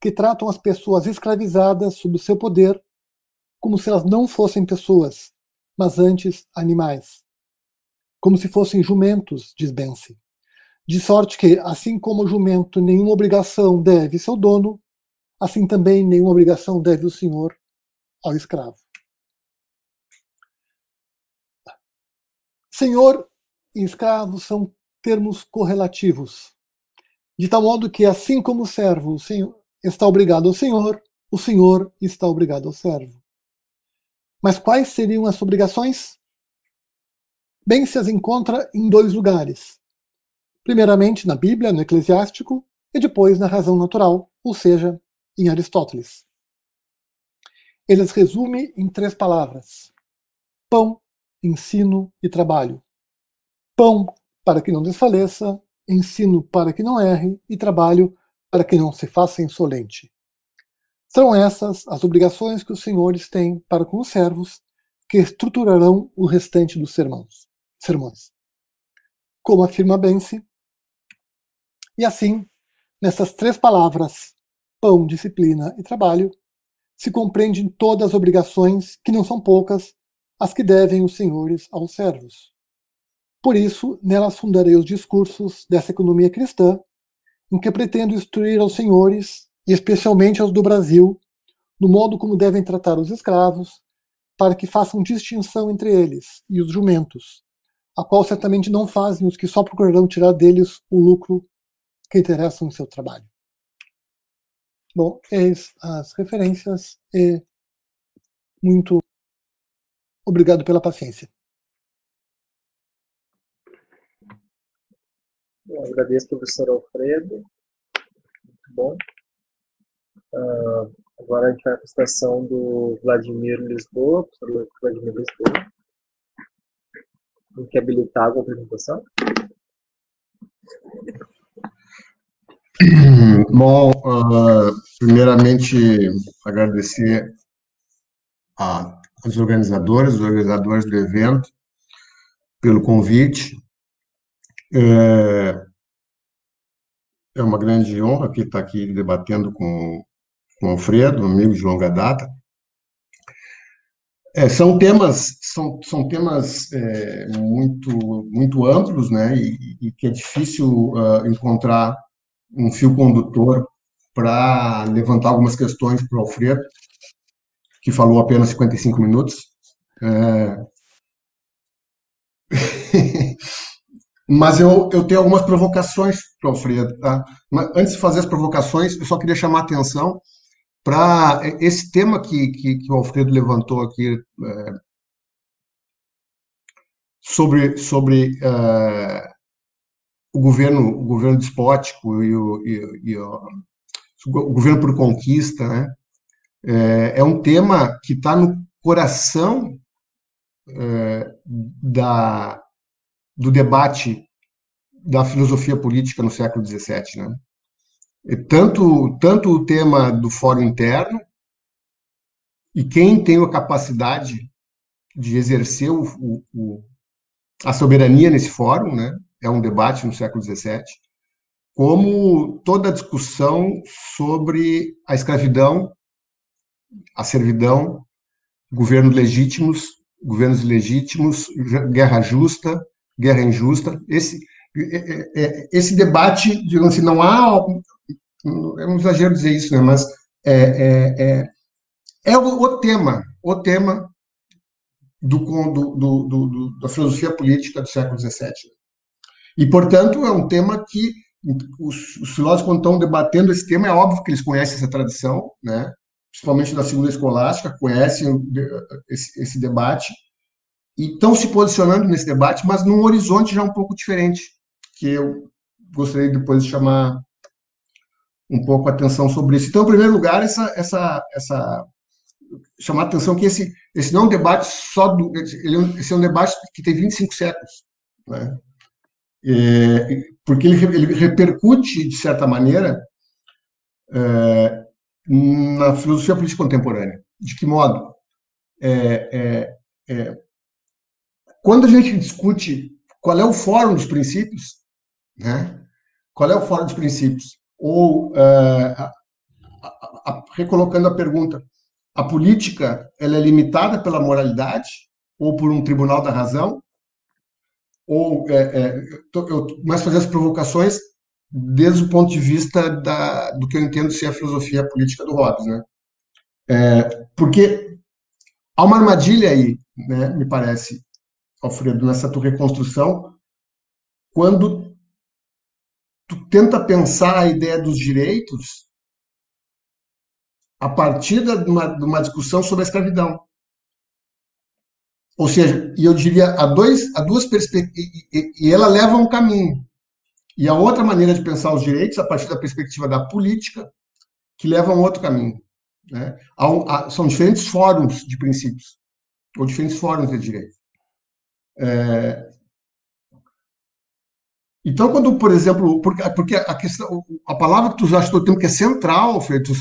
que tratam as pessoas escravizadas sob o seu poder como se elas não fossem pessoas, mas antes animais. Como se fossem jumentos, diz Bense. De sorte que, assim como o jumento nenhuma obrigação deve seu dono, assim também nenhuma obrigação deve o senhor ao escravo. Senhor e escravo são termos correlativos, de tal modo que, assim como o servo está obrigado ao senhor, o senhor está obrigado ao servo. Mas quais seriam as obrigações? Bem, se as encontra em dois lugares primeiramente na Bíblia, no Eclesiástico, e depois na razão natural, ou seja, em Aristóteles. Eles resume em três palavras: pão, ensino e trabalho. Pão para que não desfaleça, ensino para que não erre e trabalho para que não se faça insolente. São essas as obrigações que os senhores têm para com os servos, que estruturarão o restante dos sermões. sermões. Como afirma Bense, e assim, nessas três palavras, pão, disciplina e trabalho, se compreendem todas as obrigações, que não são poucas, as que devem os senhores aos servos. Por isso, nelas fundarei os discursos dessa economia cristã, em que pretendo instruir aos senhores, e especialmente aos do Brasil, no modo como devem tratar os escravos, para que façam distinção entre eles e os jumentos, a qual certamente não fazem os que só procurarão tirar deles o lucro que interessam no seu trabalho. Bom, eis as referências e muito obrigado pela paciência. Eu agradeço, professor Alfredo. Muito bom. Uh, agora a gente vai para a apresentação do Vladimir Lisboa, professor Vladimir Lisboa. Tem que habilitar a apresentação. <clears throat> Bom, uh, primeiramente agradecer a, aos organizadores, os organizadores do evento, pelo convite. É, é uma grande honra que estar aqui debatendo com, com o Alfredo, amigo de longa data. É, são temas são, são temas é, muito muito amplos, né, e, e que é difícil uh, encontrar um fio condutor para levantar algumas questões para o Alfredo, que falou apenas 55 minutos. É... <laughs> Mas eu, eu tenho algumas provocações para o Alfredo. Tá? Mas antes de fazer as provocações, eu só queria chamar a atenção para esse tema que, que, que, o Alfredo levantou aqui é, sobre, sobre uh, o governo, o governo despótico e o, e, e o, o governo por conquista, né? É, é um tema que está no coração é, da, do debate da filosofia política no século XVII, né? E tanto tanto o tema do fórum interno e quem tem a capacidade de exercer o, o, a soberania nesse fórum, né? É um debate no século XVII, como toda a discussão sobre a escravidão, a servidão, governos legítimos, governos ilegítimos, guerra justa, guerra injusta. Esse é, é, é, esse debate, digamos assim, não há é um exagero dizer isso, né? Mas é, é, é, é o, o tema, o tema do, do, do, do, da filosofia política do século XVII. E, portanto, é um tema que os, os filósofos, quando estão debatendo esse tema, é óbvio que eles conhecem essa tradição, né? principalmente da segunda escolástica, conhecem esse, esse debate, e estão se posicionando nesse debate, mas num horizonte já um pouco diferente, que eu gostaria depois de chamar um pouco a atenção sobre isso. Então, em primeiro lugar, essa, essa, essa chamar a atenção que esse, esse não é um debate só do. Ele, é esse é um debate que tem 25 séculos. Né? É, porque ele, ele, repercute, de certa maneira, é, na filosofia política contemporânea. De que modo? É, é, é, quando a gente discute qual é o fórum dos princípios, né? qual é o fórum dos princípios, ou é, a, a, a, recolocando a pergunta, a política ela é limitada pela moralidade ou por um tribunal da razão? Ou é, é, eu mais fazer as provocações desde o ponto de vista da, do que eu entendo ser a filosofia política do Hobbes, né? É, porque há uma armadilha aí, né, me parece, Alfredo, nessa tua reconstrução, quando tu tenta pensar a ideia dos direitos a partir de uma, de uma discussão sobre a escravidão. Ou seja, e eu diria a, dois, a duas perspectivas, e, e, ela leva um caminho. E a outra maneira de pensar os direitos, a partir da perspectiva da política, que leva a um outro caminho. Né? Um, há, são diferentes fóruns de princípios, ou diferentes fóruns de direito. É, então, quando, por exemplo, porque, a questão, a palavra que tu usaste todo tempo que é central, Fred, tu,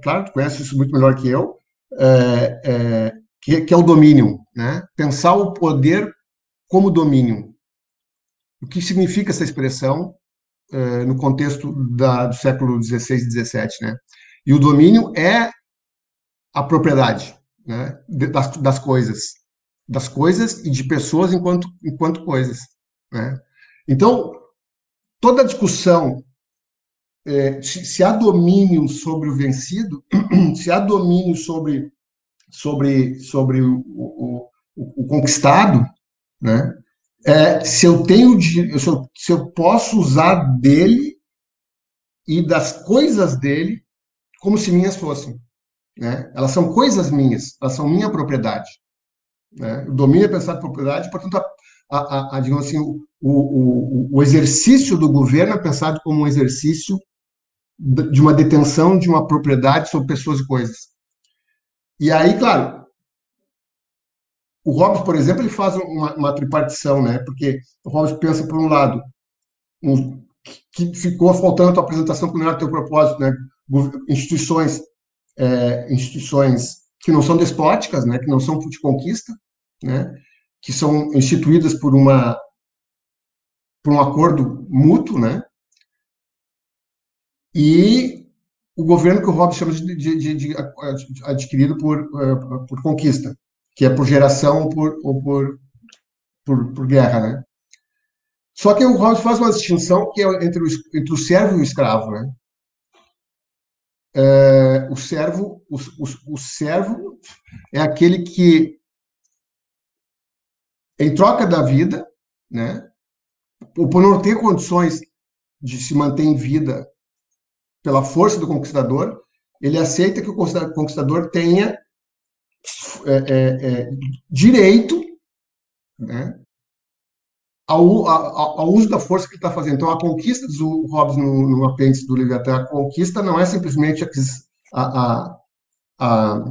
claro, tu conhece isso muito melhor que eu, é, é, que, que, é o domínio, né? Pensar o poder como domínio. O que significa essa expressão é, no contexto da, do século XVI e XVII, né? E o domínio é a propriedade, né? Das, das coisas, das coisas e de pessoas enquanto enquanto coisas, né? Então toda discussão é, se, se, há domínio sobre o vencido, <clears throat> se há domínio sobre, sobre, sobre o, o, o, conquistado, né? É, se eu tenho, se eu, se eu posso usar dele e das coisas dele como se minhas fossem, né? Elas são coisas minhas, elas são minha propriedade. Né? O domínio é pensado propriedade, portanto, a, a, a, a digamos assim, o, o, o, exercício do governo é pensado como um exercício de uma detenção de uma propriedade sobre pessoas e coisas. E aí, claro, o Hobbes, por exemplo, ele faz uma, uma tripartição, né? Porque o Hobbes pensa, por um lado, um, que ficou faltando a tua apresentação quando era teu propósito, né? Instituições, é, instituições que não são despóticas, né? Que não são de conquista, né? que são instituídas por uma por um acordo mútuo, né? E o governo que o Hobbes chama de, de, de, adquirido por, uh, por conquista, que é por geração ou por, ou por, por, por, guerra, né? Só que o Hobbes faz uma distinção que é entre o, entre o servo e o escravo, né? É, o servo, o, o, o servo é aquele que em troca da vida, né? Ou por não ter condições de se manter em vida pela força do conquistador, ele aceita que o conquistador tenha é, é, é, direito né, ao, ao, ao uso da força que ele está fazendo. Então, a conquista, diz o Hobbes no, no apêndice do Leviatã, a conquista não é simplesmente a, a, a,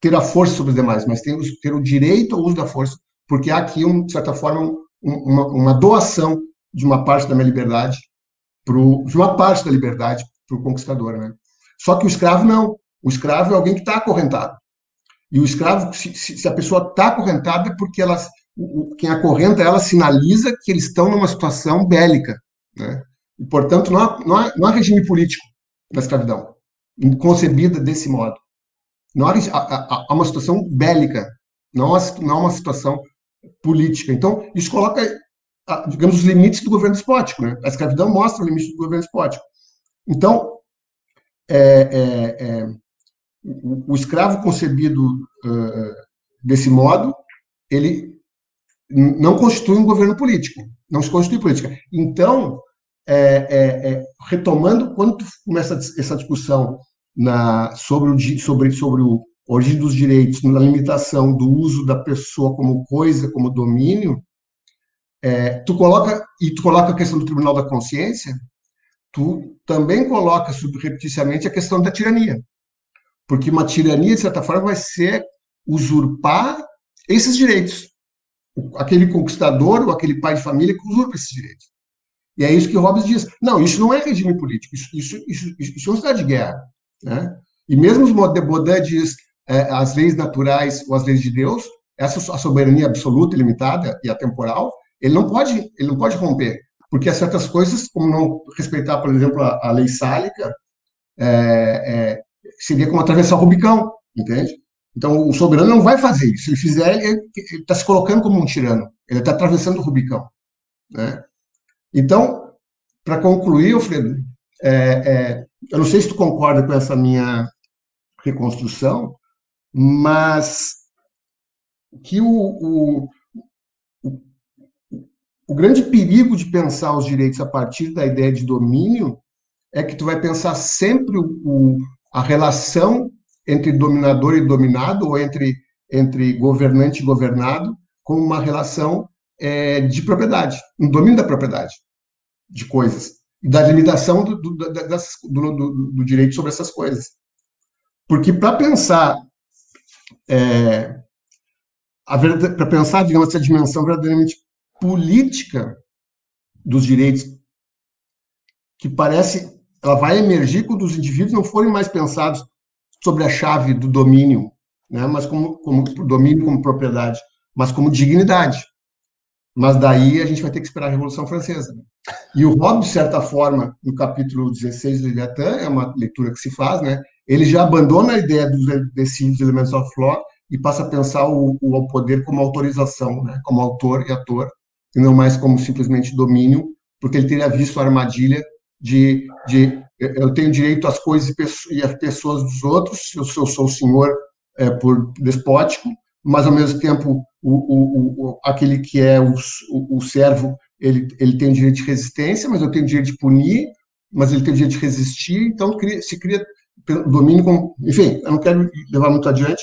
ter a força sobre os demais, mas ter, ter o direito ao uso da força, porque há aqui, um, de certa forma, um, uma, uma, doação de uma parte da minha liberdade, pro, de uma parte da liberdade para o conquistador. Né? Só que o escravo não. O escravo é alguém que está acorrentado. E o escravo, se, se a pessoa está acorrentada, é porque ela, quem acorrenta ela sinaliza que eles estão numa situação bélica. Né? E, portanto, não há, não, há, não há regime político na escravidão, concebida desse modo. Não há, há, há uma situação bélica, não há, não há uma situação política. Então, isso coloca, digamos, os limites do governo despótico. Né? A escravidão mostra o limite do governo despótico. Então, é, é, é, o, o, escravo concebido uh, desse modo, ele não constitui um governo político, não se constitui política. Então, é, é, retomando, quando começa essa discussão na, sobre, o, sobre, sobre o origem dos direitos, na limitação do uso da pessoa como coisa, como domínio, é, tu coloca e tu coloca a questão do Tribunal da Consciência, tu também coloca subrepeticiamente a questão da tirania, porque uma tirania de certa forma vai ser usurpar esses direitos aquele conquistador ou aquele pai de família que usurpa esses direitos. E é isso que Hobbes diz. Não, isso não é regime político, isso, isso, isso, isso é um de guerra. Né? E mesmo os Baudin diz é, as leis naturais ou as leis de Deus, essa a soberania absoluta, ilimitada e atemporal, ele não pode, ele não pode romper, porque há certas coisas, como não respeitar, por exemplo, a, a lei sálica, é, é, seria como atravessar o Rubicão, entende? Então, o soberano não vai fazer isso. Se ele fizer, ele está se colocando como um tirano. Ele está atravessando o Rubicão. Né? Então, para concluir, Alfredo, é, é, eu não sei se tu concorda com essa minha reconstrução, mas que o, o, o, o grande perigo de pensar os direitos a partir da ideia de domínio é que tu vai pensar sempre o, a relação entre dominador e dominado, ou entre, entre governante e governado, como uma relação é, de propriedade, um domínio da propriedade de coisas, e da limitação do, do, das, do, do direito sobre essas coisas. Porque para pensar é, para pensar, digamos, essa dimensão verdadeiramente política dos direitos, que parece ela vai emergir quando os indivíduos não forem mais pensados sobre a chave do domínio, né? mas como, como domínio como propriedade, mas como dignidade. Mas daí a gente vai ter que esperar a Revolução Francesa. E o Hobbes, de certa forma, no capítulo 16 do Leviatã, é uma leitura que se faz, né? ele já abandona a ideia dos, desses elementos of law e passa a pensar o, o poder como autorização, né? como autor e ator, e não mais como simplesmente domínio, porque ele teria visto a armadilha de, de eu tenho direito às coisas e às pessoas dos outros, eu sou, sou o senhor é, por despótico, mas ao mesmo tempo o, o, o aquele que é o, o, servo ele, ele tem direito de resistência, mas eu tenho direito de punir, mas ele tem direito de resistir, então se cria domínio enfim, eu não quero levar muito adiante,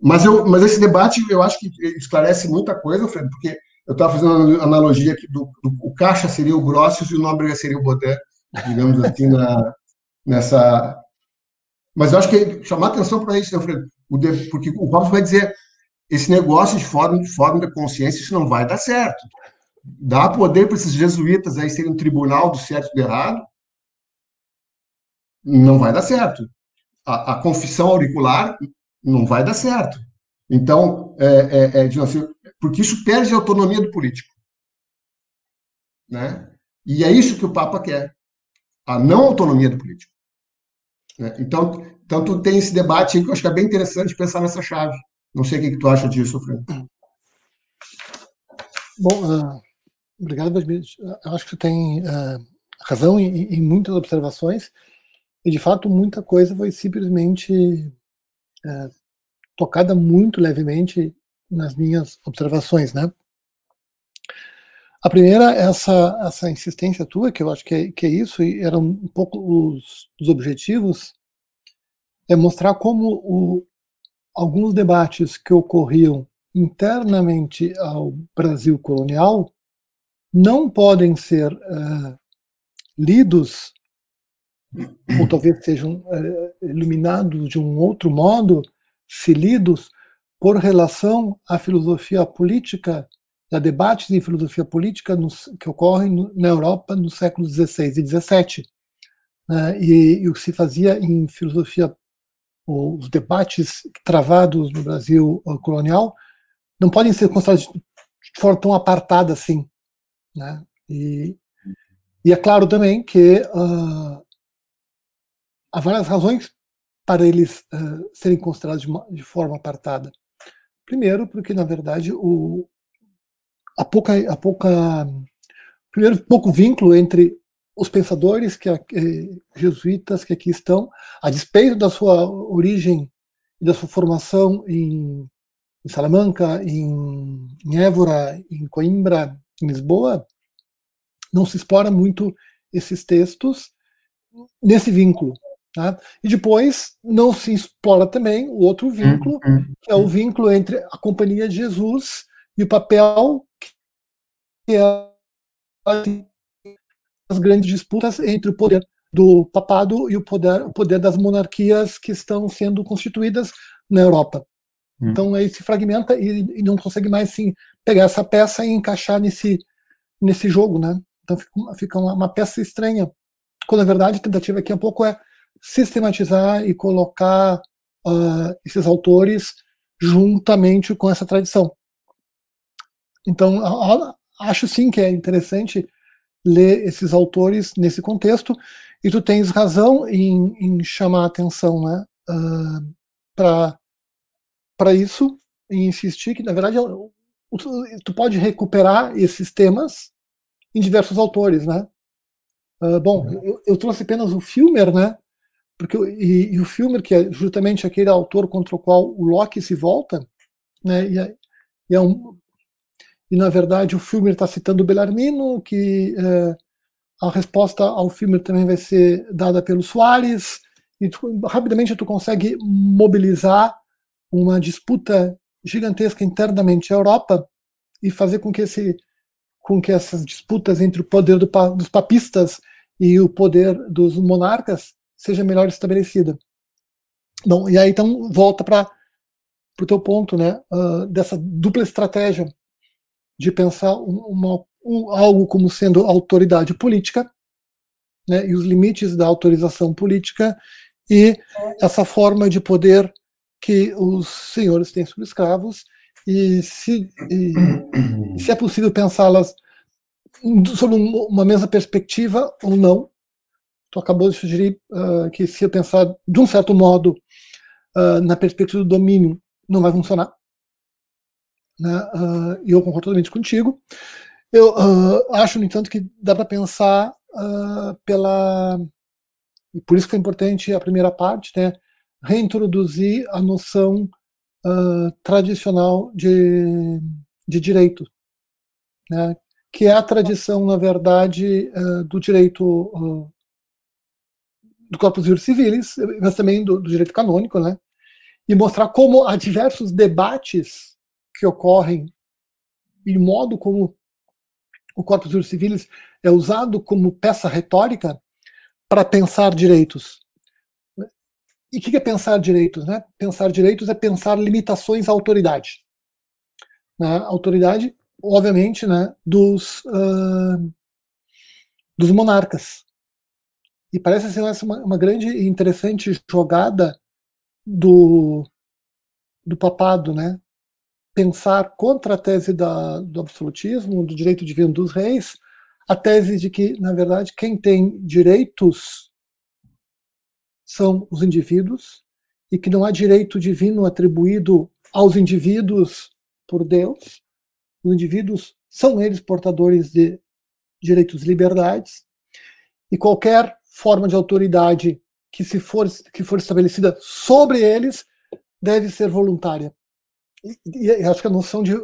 mas eu, mas esse debate eu acho que esclarece muita coisa, Fred, porque eu estava fazendo uma analogia aqui do, do, o Caixa seria o Grossius e o Nóbrega seria o Baudin, digamos assim, na, nessa. Mas eu acho que chamar atenção para isso, né, Alfredo? Porque o Hobbes vai dizer esse negócio de fórum, de fórum da consciência, isso não vai dar certo. Dá poder para esses jesuítas aí serem um tribunal do certo e do errado, não vai dar certo. A, a confissão auricular não vai dar certo. Então, é, é, é, assim, porque isso perde a autonomia do político. Né? E é isso que o Papa quer a não autonomia do político. Né? Então, tu tem esse debate que eu acho que é bem interessante pensar nessa chave. Não sei o que, que tu acha disso, Fred. Bom, uh, obrigado, Vladimir. Eu acho que tu tem uh, razão em, em, muitas observações, e de fato muita coisa foi simplesmente uh, tocada muito levemente nas minhas observações, né? A primeira, essa, essa insistência tua, que eu acho que é, que é isso, e era um pouco os, os objetivos, é mostrar como o, alguns debates que ocorriam internamente ao Brasil colonial não podem ser uh, lidos, ou talvez sejam uh, iluminados de um outro modo, se lidos por relação à filosofia política, a debates em filosofia política que ocorrem no, na Europa nos séculos XVI e XVII. Né, e, e, o que se fazia em filosofia, os debates travados no Brasil colonial, não podem ser considerados de forma tão apartada assim. Né? E, e é claro também que uh, há várias razões para eles uh, serem considerados de, uma, de, forma apartada. Primeiro, porque na verdade o há pouca, há pouca primeiro pouco vínculo entre os pensadores que, eh, jesuítas que aqui estão, a despeito da sua origem e da sua formação em, em Salamanca, em, em Évora, em Coimbra, em Lisboa, não se explora muito esses textos nesse vínculo. Tá? E depois não se explora também o outro vínculo, uhum. que é o vínculo entre a Companhia de Jesus e o papel que é as grandes disputas entre o poder do papado e o poder, o poder das monarquias que estão sendo constituídas na Europa. Hum. Então aí se fragmenta e, e, não consegue mais sim pegar essa peça e encaixar nesse nesse jogo, né? Então fica, fica uma, uma, peça estranha. Quando na verdade a tentativa aqui um pouco é sistematizar e colocar uh, esses autores juntamente com essa tradição. Então acho sim que é interessante ler esses autores nesse contexto e tu tens razão em, em chamar a atenção, né? Uh, para para isso e insistir que, na verdade, tu pode recuperar esses temas em diversos autores, né? Uh, bom, uhum. eu, eu, trouxe apenas o Filmer, né? Porque, e, e, o Filmer, que é justamente aquele autor contra o qual o Locke se volta, né? E é, e, é um, e na verdade o Filmer está citando o Bellarmino, que é, a resposta ao Filmer também vai ser dada pelo Soares, e tu, rapidamente tu consegue mobilizar uma disputa gigantesca internamente à Europa e fazer com que, esse, com que essas disputas entre o poder do, dos papistas e o poder dos monarcas seja melhor estabelecida. Bom, e aí então volta para o teu ponto, né, uh, dessa dupla estratégia de pensar uma, um, algo como sendo autoridade política, né, e os limites da autorização política e essa forma de poder que os senhores têm sobre escravos e se, e, se é possível pensá-las sob uma mesma perspectiva ou não. Tu acabou de sugerir uh, que se eu pensar de um certo modo uh, na perspectiva do domínio, não vai funcionar. Né? Uh, eu concordo totalmente contigo. Eu acho, no entanto, que dá para pensar pela. E por isso que foi importante a primeira parte, né? reintroduzir a noção tradicional de, de direito, né, que é a tradição, na verdade, do direito do Corpus Juris Civilis, mas também do, do, direito canônico, né, e mostrar como há diversos debates que ocorrem e modo como o Corpus Juris Civilis é usado como peça retórica para pensar direitos. E o que é pensar direitos? Né? Pensar direitos é pensar limitações à autoridade. Né? Autoridade, obviamente, né, dos, uh, dos monarcas. E parece essa uma, uma grande e interessante jogada do, do papado, né? pensar contra a tese da, do absolutismo, do direito divino dos reis, a tese de que, na verdade, quem tem direitos são os indivíduos e que não há direito divino atribuído aos indivíduos por Deus. Os indivíduos são eles portadores de direitos e liberdades e qualquer forma de autoridade que se for que for estabelecida sobre eles deve ser voluntária. E, e acho que a noção de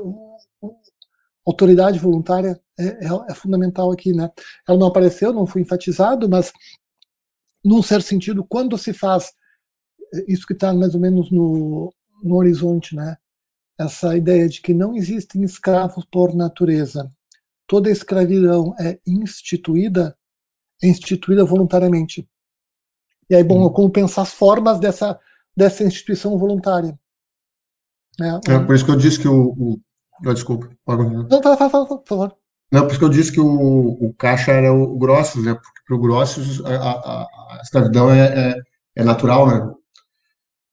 autoridade voluntária é, é, é, fundamental aqui, né? Ela não apareceu, não foi enfatizado, mas num certo sentido, quando se faz isso que está mais ou menos no, no horizonte, né? essa ideia de que não existem escravos por natureza, toda escravidão é instituída, instituída voluntariamente. E aí, bom, como pensar as formas dessa, dessa instituição voluntária. Né? É, por isso que eu disse que o. o... Oh, desculpa. Não, fala, fala, fala, por favor. Não, por isso que eu disse que o, o caixa era o Grossos, né? Porque para o Grossos a, a, a, escravidão é, é, é, natural, né?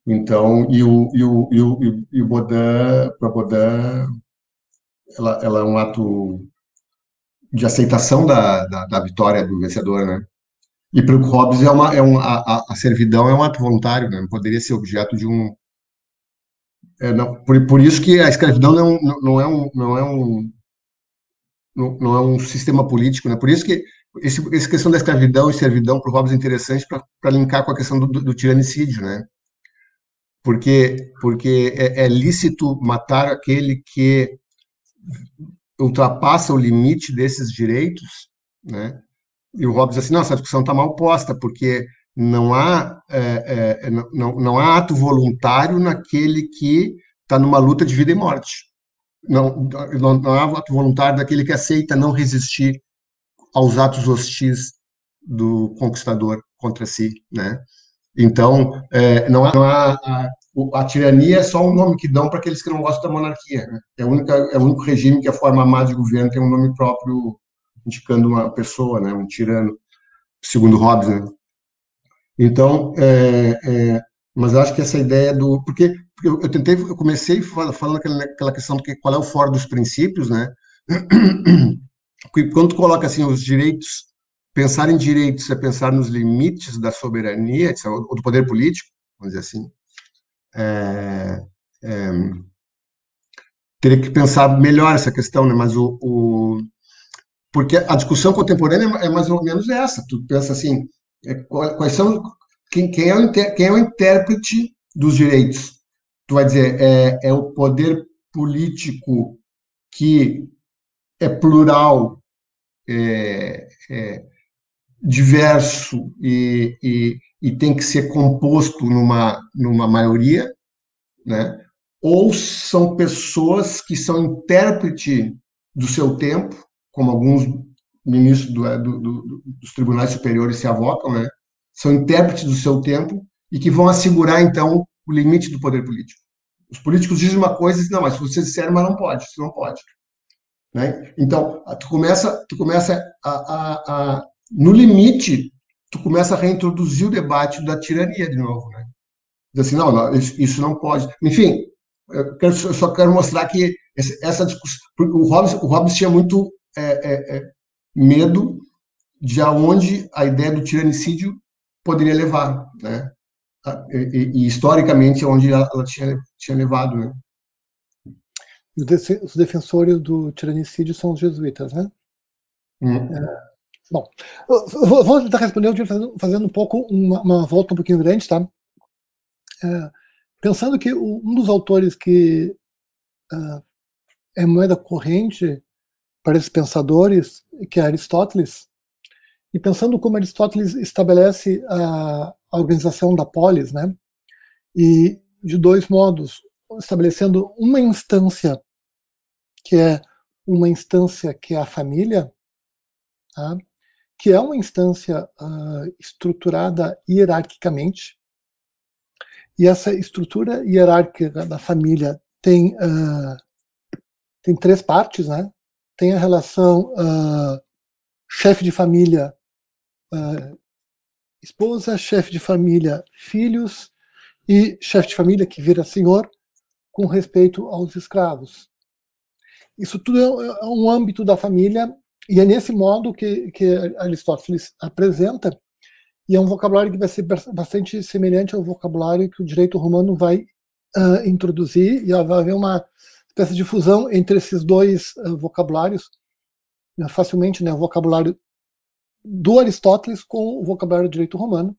Então, e o, e o, e o, e o Baudin, para Baudin, ela, ela é um ato de aceitação da, da, da vitória do vencedor, né? E para o Hobbes é uma, é um, a, a, servidão é um ato voluntário, né? não poderia ser objeto de um. É, não, por, por isso que a escravidão não, não, é um, não é um não, não, é um sistema político, né? Por isso que esse, essa questão da escravidão e servidão para o Hobbes é interessante para linkar com a questão do, do, do, tiranicídio, né? Porque porque é, é lícito matar aquele que ultrapassa o limite desses direitos, né? E o Hobbes assim, não, essa discussão está mal posta, porque não há, é, é, não, não há ato voluntário naquele que está numa luta de vida e morte. Não, não, não há ato voluntário daquele que aceita não resistir aos atos hostis do conquistador contra si, né? Então, é, não há, não há a, tirania é só um nome que dão para aqueles que não gostam da monarquia. Né? É, o único, é o único regime que a forma má de governo tem um nome próprio indicando uma pessoa, né, um tirano, segundo Hobbes, né? Então, é, é, mas acho que essa ideia do porque, porque eu, tentei, eu comecei falando aquela, aquela questão do que qual é o fora dos princípios, né? <clears throat> Quando coloca assim os direitos, pensar em direitos é pensar nos limites da soberania ou do poder político, vamos dizer assim. É, é, teria que pensar melhor essa questão, né? Mas o, o porque a discussão contemporânea é mais ou menos essa. Tu pensa assim, é, quais são quem, quem, é o, quem é o intérprete dos direitos? Tu vai dizer é, é o poder político que é plural, é, é diverso e, e, e, tem que ser composto numa, numa maioria, né? ou são pessoas que são intérprete do seu tempo como alguns ministros do, do, do, dos tribunais superiores se avocam, né? são intérpretes do seu tempo e que vão assegurar, então, o limite do poder político. Os políticos dizem uma coisa e dizem, não, mas se você disser, mas não pode, você não pode. Né? Então, tu começa, tu começa a, a, a, no limite, tu começa a reintroduzir o debate da tirania de novo, né? Diz assim, não, não isso, não pode. Enfim, eu, quero, eu, só quero mostrar que essa discussão, o Hobbes, o Hobbes tinha muito é, é, é, medo de aonde a ideia do tiranicídio poderia levar, né? E, e historicamente onde ela, ela, tinha, tinha levado, né? Os defensores do tiranicídio são os jesuítas, né? Hum. É, bom, vou, vou tentar responder fazendo, fazendo um pouco uma, uma, volta um pouquinho grande, tá? É, pensando que um dos autores que uh, é moeda corrente para esses pensadores, que é Aristóteles, e pensando como Aristóteles estabelece a, a organização da polis, né? E de dois modos, estabelecendo uma instância que é uma instância que é a família, tá? Que é uma instância uh, estruturada hierarquicamente, e essa estrutura hierárquica da família tem, uh, tem três partes, né? tem a relação uh, chefe de família, esposa, chefe de família, filhos e chefe de família que vira senhor com respeito aos escravos. Isso tudo é, é um âmbito da família e é nesse modo que, que Aristóteles apresenta e é um vocabulário que vai ser bastante semelhante ao vocabulário que o direito romano vai uh, introduzir e vai haver uma espécie de fusão entre esses dois uh, vocabulários, né, facilmente, né, o vocabulário do Aristóteles com o vocabulário do direito romano,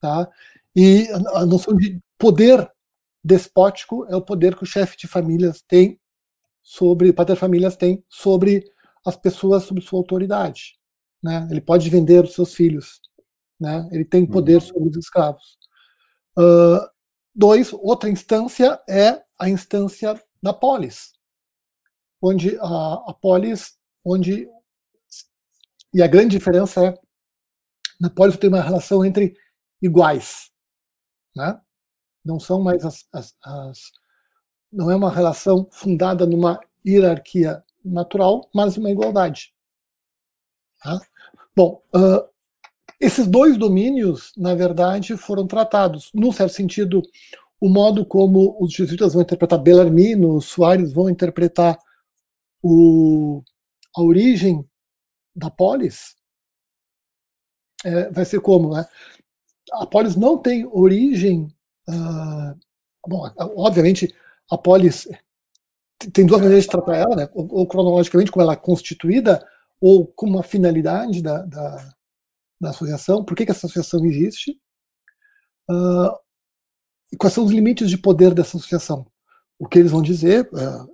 tá? E a, noção de poder despótico é o poder que o chefe de famílias tem sobre, pater-famílias tem sobre as pessoas sob sua autoridade, né? Ele pode vender os seus filhos, né? Ele tem poder uhum. sobre os escravos. Uh, dois, outra instância é a instância da polis, onde a, a polis onde e a grande diferença é na polis tem uma relação entre iguais, né? Não são mais as, as, as não é uma relação fundada numa hierarquia natural, mas uma igualdade. Tá? Bom, uh, esses dois domínios, na verdade, foram tratados, num certo sentido, o modo como os jesuítas vão interpretar Bellarmino, os Soares vão interpretar o, a origem da polis, é, vai ser como, né? A polis não tem origem, uh, bom, obviamente a polis tem duas maneiras de tratar ela, né? ou, ou, cronologicamente como ela é constituída, ou com uma finalidade da, da, da associação, por que, que essa associação existe, uh, e quais são os limites de poder dessa associação. O que eles vão dizer, uh,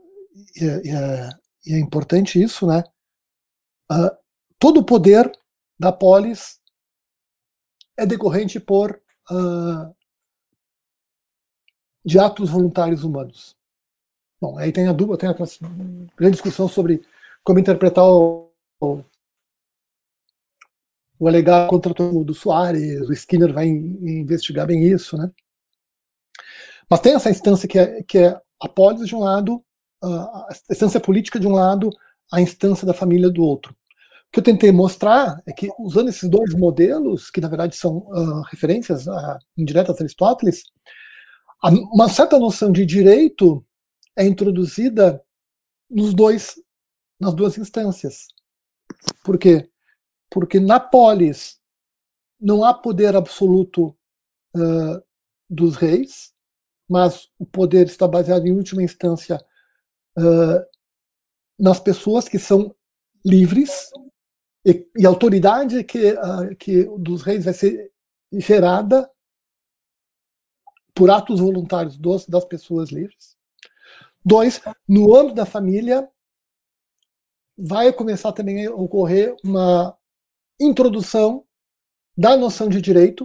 e, é, e, é, importante isso, né? Uh, todo o poder da polis é decorrente por de atos voluntários humanos. Bom, aí tem a dúvida, tem grande discussão sobre como interpretar o, o, o alegar contra o do Soares, o Skinner vai investigar bem isso, né? Mas tem essa instância que é, que é a polis de um lado, a instância política de um lado, a instância da família do outro. O que eu tentei mostrar é que, usando esses dois modelos, que na verdade são uh, referências uh, indiretas a Aristóteles, uma certa noção de direito é introduzida nos dois, nas duas instâncias. Por quê? Porque na polis não há poder absoluto uh, dos reis, mas o poder está baseado, em última instância, uh, nas pessoas que são livres e, e a autoridade que, uh, que dos reis vai ser gerada por atos voluntários dos, das pessoas livres. Dois, no âmbito da família, vai começar também a ocorrer uma introdução da noção de direito.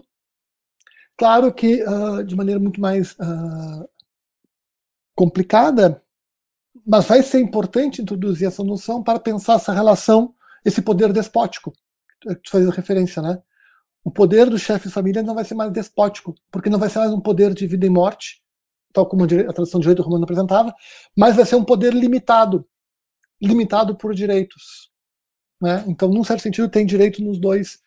Claro que uh, de maneira muito mais uh, complicada, mas vai ser importante introduzir essa noção para pensar essa relação, esse poder despótico, que tu faz referência, né? o poder do chefe de família não vai ser mais despótico, porque não vai ser mais um poder de vida e morte, tal como a tradição de direito romano apresentava, mas vai ser um poder limitado, limitado por direitos. Né? Então, num certo sentido, tem direito nos dois,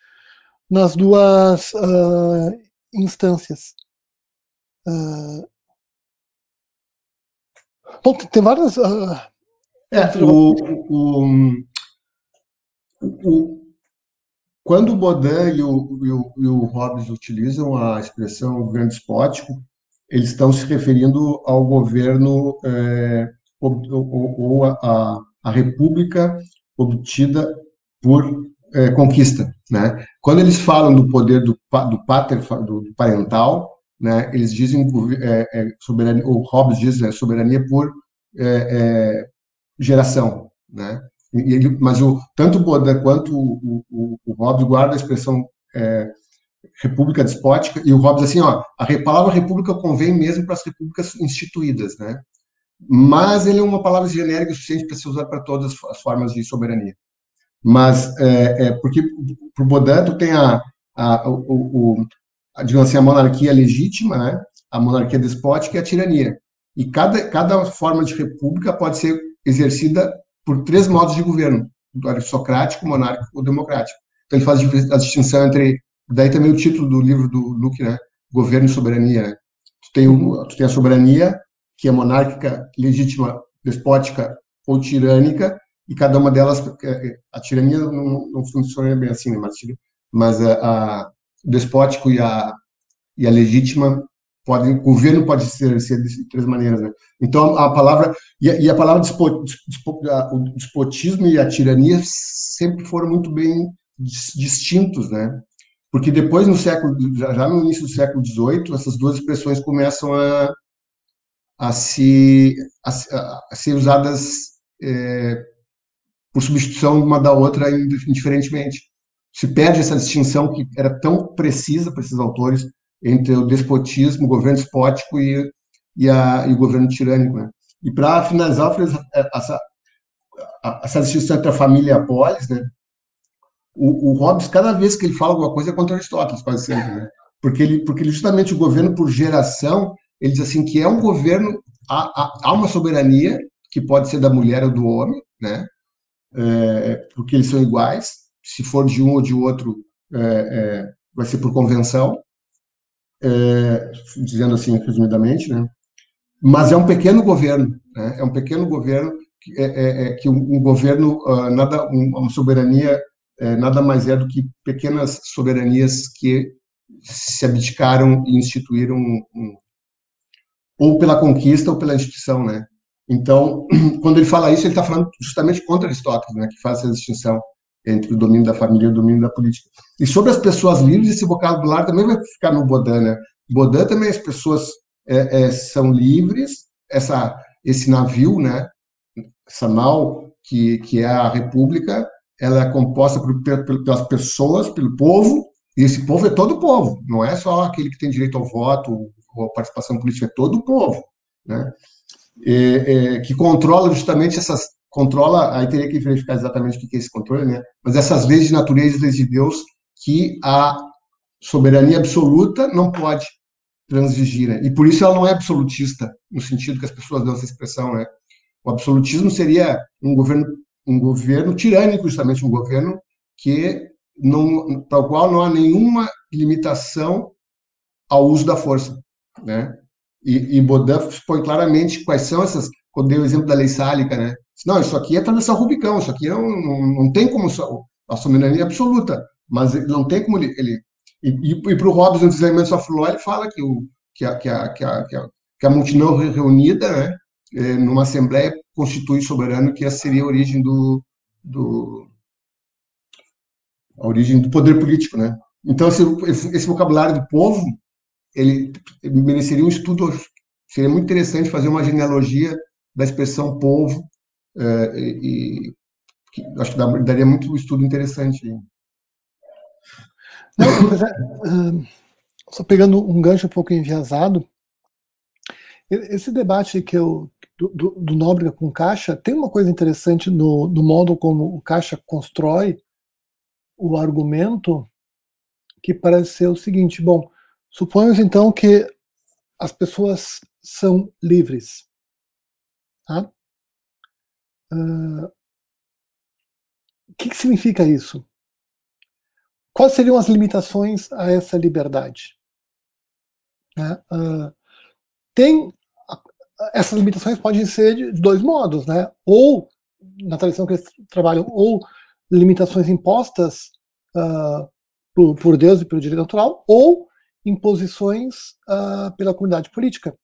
nas duas uh, instâncias. Uh... Bom, tem várias. Uh... É, o, o, o, quando o Baudin e o, e o, e o Hobbes utilizam a expressão governo despótico, eles estão se referindo ao governo é, ou, ou a, a, república obtida por é, conquista, né? Quando eles falam do poder do, do pater, do parental, né? Eles dizem é, é, soberania, o Hobbes diz é, soberania por é, é, geração, né? Ele, mas o, tanto o Baudin quanto o, o, o Hobbes guardam a expressão é, república despótica, e o Hobbes assim, ó, a palavra república convém mesmo para as repúblicas instituídas, né? Mas ele é uma palavra genérica suficiente para ser usada para todas as formas de soberania. Mas, é, é porque para o Baudin tu tem a, a, o, o, a, digamos assim, a monarquia legítima, né? a monarquia despótica e a tirania. E cada, cada forma de república pode ser exercida por três modos de governo: aristocrático, monárquico ou democrático. Então ele faz a distinção entre, daí também o título do livro do Luke, né? Governo e soberania. Né? Tu tem, o, tu tem a soberania, que é monárquica, legítima, despótica ou tirânica, e cada uma delas, é, é, a tirania não, não funciona bem assim, né? mas, mas a, a, o despótico e a, e a legítima pode, o governo pode ser, ser de três maneiras, né? Então a palavra e a, e a palavra despot, despot, o despotismo e a tirania sempre foram muito bem distintos, né? Porque depois no século já no início do século XVIII essas duas expressões começam a a se a, a ser usadas é, por substituição uma da outra indiferentemente. Se perde essa distinção que era tão precisa para esses autores entre o despotismo, o governo despótico e, e, a, e o governo tirânico. Né? E para finalizar, essa, essa distinção entre a família e a polis, né? O, o Hobbes, cada vez que ele fala alguma coisa, é contra Aristóteles, quase sempre, né? Porque ele, porque justamente o governo por geração, ele diz assim que é um governo, há, há, uma soberania, que pode ser da mulher ou do homem, né? É, porque eles são iguais, se for de um ou de outro, é, é, vai ser por convenção, é, dizendo assim, resumidamente, né? Mas é um pequeno governo, né? é um pequeno governo que, é, é, é que um, um, governo, uh, nada, uma soberania é, nada mais é do que pequenas soberanias que se abdicaram e instituíram um, um, ou pela conquista ou pela instituição, né? Então, <clears throat> quando ele fala isso, ele está falando justamente contra Aristóteles, né, que faz essa distinção entre o domínio da família e o domínio da política. E sobre as pessoas livres, esse vocabulário também vai ficar no Baudin, né? Baudin também as pessoas é, é, são livres, essa esse navio, né, essa nau que que é a República, ela é composta por, pelas pessoas, pelo povo, e esse povo é todo o povo, não é só aquele que tem direito ao voto ou participação política, é todo o povo, né? É, é, que controla justamente essas controla, aí teria que verificar exatamente o que é esse controle, né? Mas essas leis de natureza leis de Deus que a soberania absoluta não pode transigir, né? E por isso ela não é absolutista, no sentido que as pessoas dão essa expressão, né? O absolutismo seria um governo um governo tirânico, justamente um governo que não para o qual não há nenhuma limitação ao uso da força, né? E, e Baudin expõe claramente quais são essas. Quando deu o exemplo da lei sálica, né? Não, isso aqui é atravessar o Rubicão, isso aqui é não, não tem como a soberania absoluta, mas não tem como ele. ele e, e, e para o Hobbes, no Desenvolvimento of Law, ele fala que, o, que, a, que, a, que, a, que, a, multidão reunida, né, numa assembleia, constitui soberano, que essa seria a origem do, do a origem do poder político, né? Então esse, esse vocabulário do povo ele, mereceria um estudo, seria muito interessante fazer uma genealogia da expressão povo é, e, e acho que daria muito estudo interessante. Não, é, só pegando um gancho um pouco enviesado, esse debate que eu do, do, do Nóbrega com Caixa tem uma coisa interessante no, no modo como o Caixa constrói o argumento que parece ser o seguinte: bom, suponhamos então que as pessoas são livres. Tá? Uh, o que, que significa isso? Quais seriam as limitações a essa liberdade? Né? Uh, tem essas limitações podem ser de dois modos, né? Ou na tradição que eles trabalham, ou limitações impostas uh, por, por, Deus e pelo direito natural, ou imposições uh, pela comunidade política.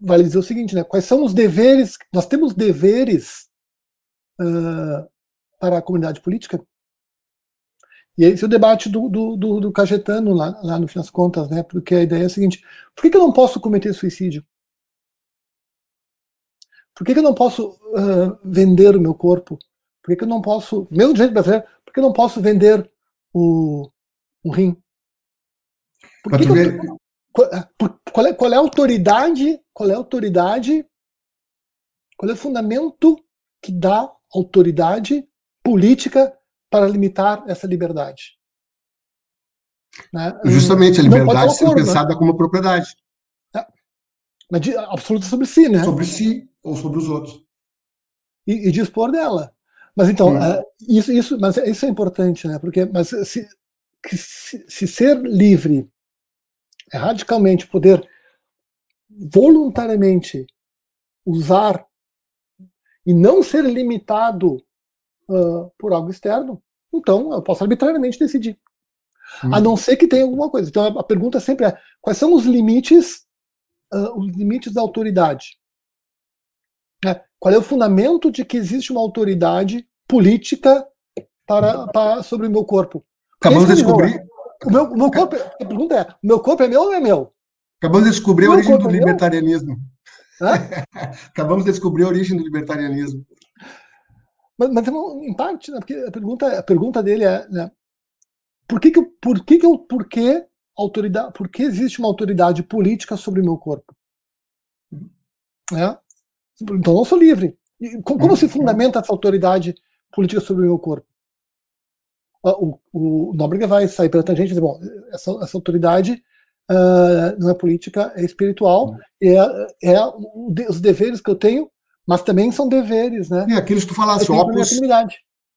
Vale dizer o seguinte, né? Quais são os deveres? Nós temos deveres uh, para a comunidade política. E esse é o debate do, do, do, do Cajetano lá, lá no fim das contas, né? Porque a ideia é a seguinte: por que, que eu não posso cometer suicídio? Por que, que eu não posso uh, vender o meu corpo? Por que, que eu não posso, mesmo do jeito brasileiro, por que eu não posso vender o, o rim? Por que que eu, qual, qual, é, qual é a autoridade? Qual é a autoridade? Qual é o fundamento que dá autoridade política para limitar essa liberdade? Né? Justamente a liberdade ser pensada né? como propriedade. É. Mas de, absoluta sobre si, né? Sobre si ou sobre os outros. E, e dispor dela. Mas então, uh, isso, isso, mas isso é importante, né? Porque mas se, se, se ser livre é radicalmente poder voluntariamente usar e não ser limitado uh, por algo externo, então eu posso arbitrariamente decidir. Hum. A não ser que tenha alguma coisa. Então a pergunta sempre é: quais são os limites, uh, os limites da autoridade? Né? Qual é o fundamento de que existe uma autoridade política para, para sobre o meu corpo? Acabamos de descobrir. O meu, o meu corpo, a pergunta é: o meu corpo é meu ou é meu? Acabamos de descobrir a origem do é libertarianismo. <laughs> Acabamos de descobrir a origem do libertarianismo. Mas, mas em parte, né, porque a pergunta, a pergunta dele é: né, por que, que, por que, que, eu, por que, autoridade, por que existe uma autoridade política sobre o meu corpo? É? Então não sou livre. como, como se fundamenta essa autoridade política sobre o meu corpo? O, o, o Nóbrega vai sair pela tangente e dizer, bom, essa, essa autoridade uh, não é política, é espiritual, é, é os deveres que eu tenho, mas também são deveres, né? É aquilo que tu falaste, opus,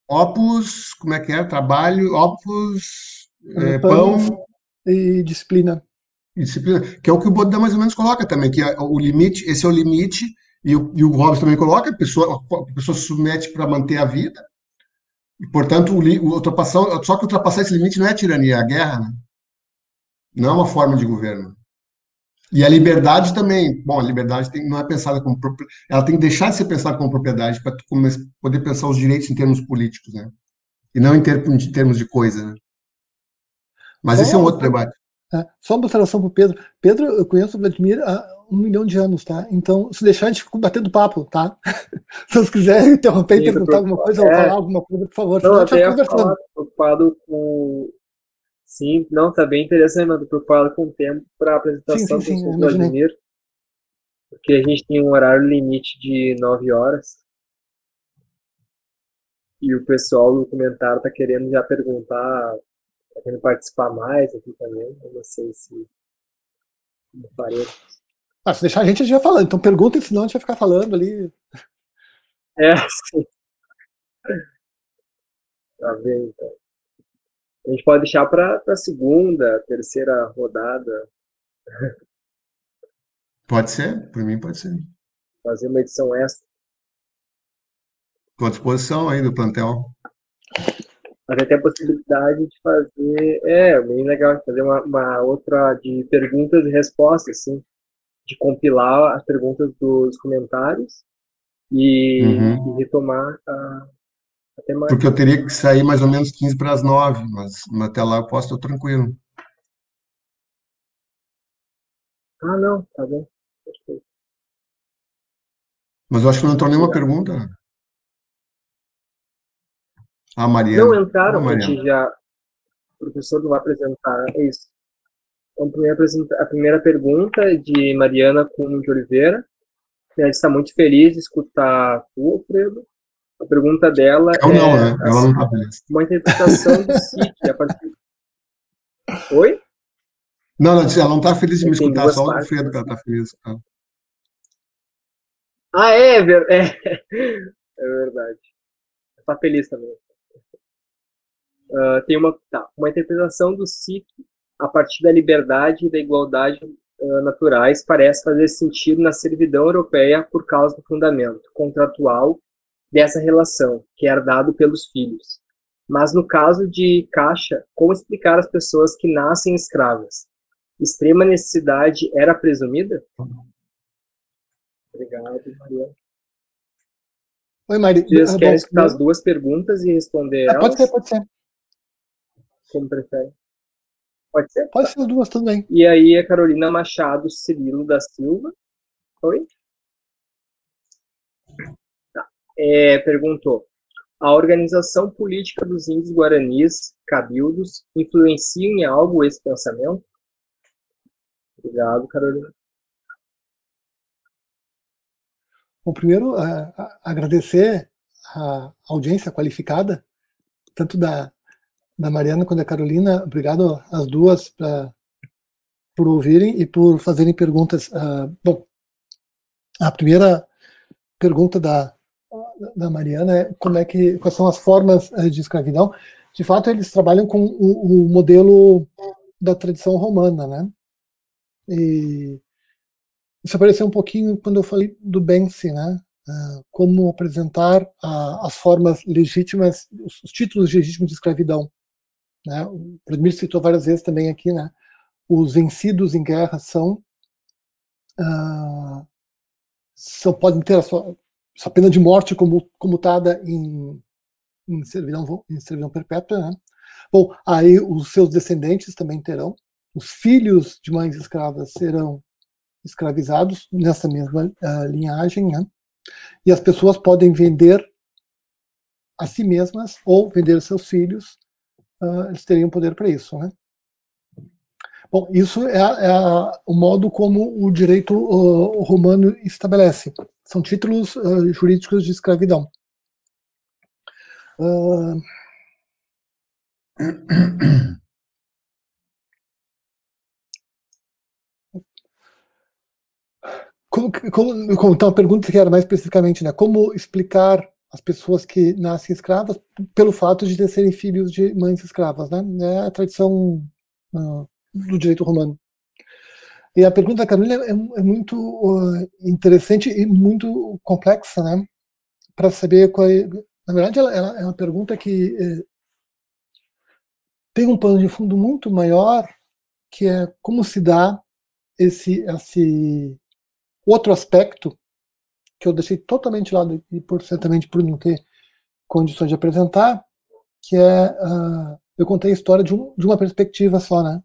opus, como é que é? Trabalho, opus, é, pão, pão e disciplina. disciplina. Que é o que o Bodé mais ou menos coloca também, que é o limite, esse é o limite, e o, e o Hobbes também coloca, a pessoa, a pessoa se submete para manter a vida, e, portanto, o, o ultrapassar, só que ultrapassar esse limite não é tirania, é a guerra, né? Não é uma forma de governo. E a liberdade também. Bom, a liberdade tem, não é pensada como. Ela tem que deixar de ser pensada como propriedade para poder pensar os direitos em termos políticos, né? E não em, ter, em termos de coisa, né? Mas só, esse é um outro debate. É, só uma observação para o Pedro. Pedro, eu conheço o Vladimir há um milhão de anos, tá? Então, se deixar, a gente fica batendo papo, tá? <laughs> se vocês quiserem interromper e perguntar alguma coisa é, ou falar alguma coisa, por favor. Não, até conversando. preocupado com Sim, não, tá bem interessante, mas preocupado com o tempo para a apresentação sim, sim, sim, do Vladimir. Porque a gente tem um horário limite de 9 horas. E o pessoal no comentário tá querendo já perguntar, tá querendo participar mais aqui também. Eu não sei se. Não Ah, se deixar a gente, a gente vai falando. Então perguntem, senão a gente vai ficar falando ali. É, sim. Tá bem, então. A gente pode deixar para a segunda, terceira rodada. Pode ser, por mim pode ser. Fazer uma edição extra. Estou à disposição aí do plantel. Até tem a possibilidade de fazer. É, bem legal, fazer uma, uma outra de perguntas e respostas, assim. De compilar as perguntas dos comentários e, uhum. e retomar a, até mais. Porque eu teria que sair mais ou menos 15 para as 9, mas até lá eu posso estar tranquilo. Ah, não, tá bem. Perfeito. Mas eu acho que não entrou nenhuma pergunta. Ah, Mariana. Não entraram, ah, porque já o professor não vai apresentar. É isso. Então, a primeira, pergunta é de Mariana Cunha de Oliveira. Ela está muito feliz de escutar tu, Alfredo. A pergunta dela eu é. Não, né? Ela não tá feliz. Uma interpretação do <laughs> SIC a partir. Oi? Não, não, ela não está feliz de me escutar, só o Fredo que ela está feliz. Ah, ah é, é, <laughs> é verdade. Está feliz também. Uh, tem uma, tá, uma interpretação do SIC a partir da liberdade e da igualdade uh, naturais parece fazer sentido na servidão europeia por causa do fundamento contratual dessa relação, que é herdado pelos filhos. Mas no caso de Caixa, como explicar às pessoas que nascem escravas? Extrema necessidade era presumida? Obrigado, Maria. Oi, Maria. Vocês ah, querem escutar as duas perguntas e responder ah, elas? Pode ser, pode ser. Como prefere. Pode ser? Pode ser as duas também. E aí a Carolina Machado Cirilo da Silva. Oi? é, perguntou: a organização política dos índios guaranis, cabildos, influencia em algo esse pensamento? Obrigado, Carolina. Bom, primeiro, uh, agradecer a audiência qualificada, tanto da, da Mariana quanto da Carolina. Obrigado às duas pra, por ouvirem e por fazerem perguntas. Uh, bom, a primeira pergunta da, da Mariana é como é que quais são as formas eh, de escravidão. De fato, eles trabalham com o, o modelo da tradição romana, né? E isso apareceu um pouquinho quando eu falei do Bensi, né? Uh, como apresentar as formas legítimas, os, títulos legítimos de escravidão. Né? O Vladimir citou várias vezes também aqui, né? Os vencidos em guerra são, uh, são podem ter a sua, essa pena de morte comutada em, em, servidão, em servidão perpétua. Né? Bom, aí os seus descendentes também terão, os filhos de mães escravas serão escravizados nessa mesma uh, linhagem, né? e as pessoas podem vender a si mesmas ou vender seus filhos, uh, eles teriam poder para isso. Né? Bom, isso é, é o modo como o direito uh, romano estabelece. São títulos uh, jurídicos de escravidão. Uh... <coughs> Como, como, então a pergunta que era mais especificamente, né, como explicar as pessoas que nascem escravas pelo fato de serem filhos de mães escravas, né? É a tradição uh, do direito romano. E a pergunta da Carolina é, é muito uh, interessante e muito complexa, né? Para saber qual é, na verdade, ela, ela, é uma pergunta que eh, tem um pano de fundo muito maior, que é como se dá esse, esse outro aspecto que eu deixei totalmente de lado e por certamente por não ter condições de apresentar, que é uh, eu contei a história de, um, de uma perspectiva só, né?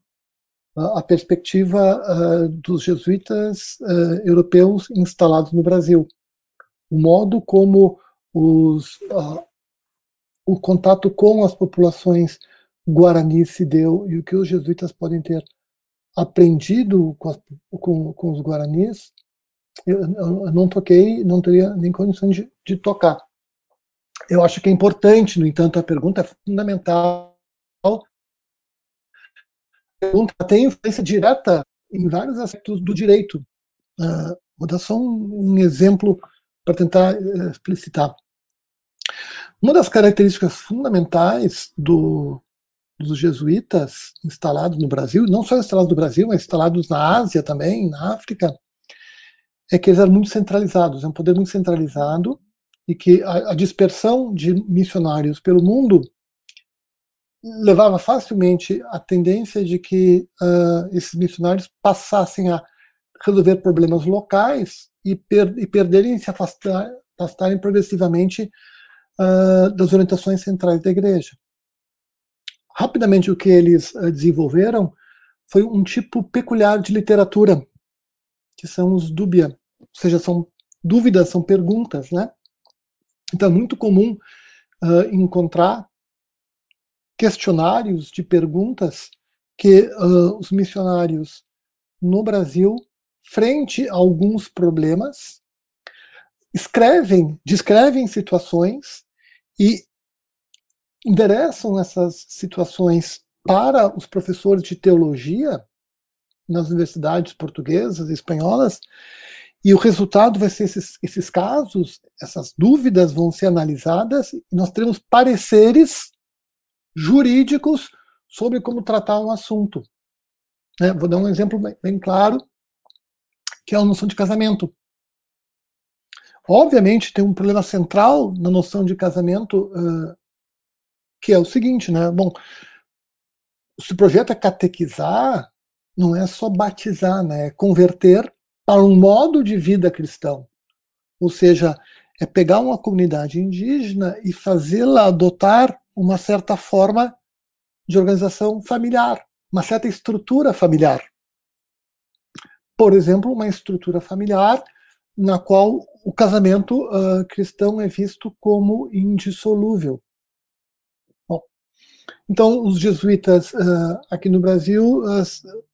a perspectiva uh, dos jesuítas uh, europeus instalados no Brasil, o modo como os, o contato com as populações guarani se deu e o que os jesuítas podem ter aprendido com, as, com, com os guaranis eu, eu não toquei, não teria nem condições de, de tocar. Eu acho que é importante, no entanto, a pergunta é fundamental. A pergunta tem influência direta em vários aspectos do direito. Uh, vou dar só um, um exemplo para tentar uh, explicitar. Uma das características fundamentais do, dos jesuítas instalados no Brasil, não só instalados no Brasil, mas instalados na Ásia também, na África, é que eles eram muito centralizados, é um poder muito centralizado, e que a, a dispersão de missionários pelo mundo levava facilmente a tendência de que uh, esses missionários passassem a resolver problemas locais e, per e perderem se afastar, afastarem progressivamente uh, das orientações centrais da igreja. Rapidamente o que eles uh, desenvolveram foi um tipo peculiar de literatura que são os dúbia, ou seja, são dúvidas, são perguntas, né? Então é muito comum uh, encontrar questionários de perguntas que uh, os missionários no Brasil, frente a alguns problemas, escrevem, descrevem situações e endereçam essas situações para os professores de teologia nas universidades portuguesas e espanholas, e o resultado vai ser esses, esses casos, essas dúvidas vão ser analisadas, e nós teremos pareceres jurídicos sobre como tratar um assunto. É, vou dar um exemplo bem, bem, claro, que é a noção de casamento. Obviamente, tem um problema central na noção de casamento, uh, que é o seguinte, né? Bom, se o projeto é catequizar, não é só batizar, né? é converter para um modo de vida cristão. Ou seja, é pegar uma comunidade indígena e fazê-la adotar uma certa forma de organização familiar, uma certa estrutura familiar. Por exemplo, uma estrutura familiar na qual o casamento uh, cristão é visto como indissolúvel. Então, os jesuítas uh, aqui no Brasil uh,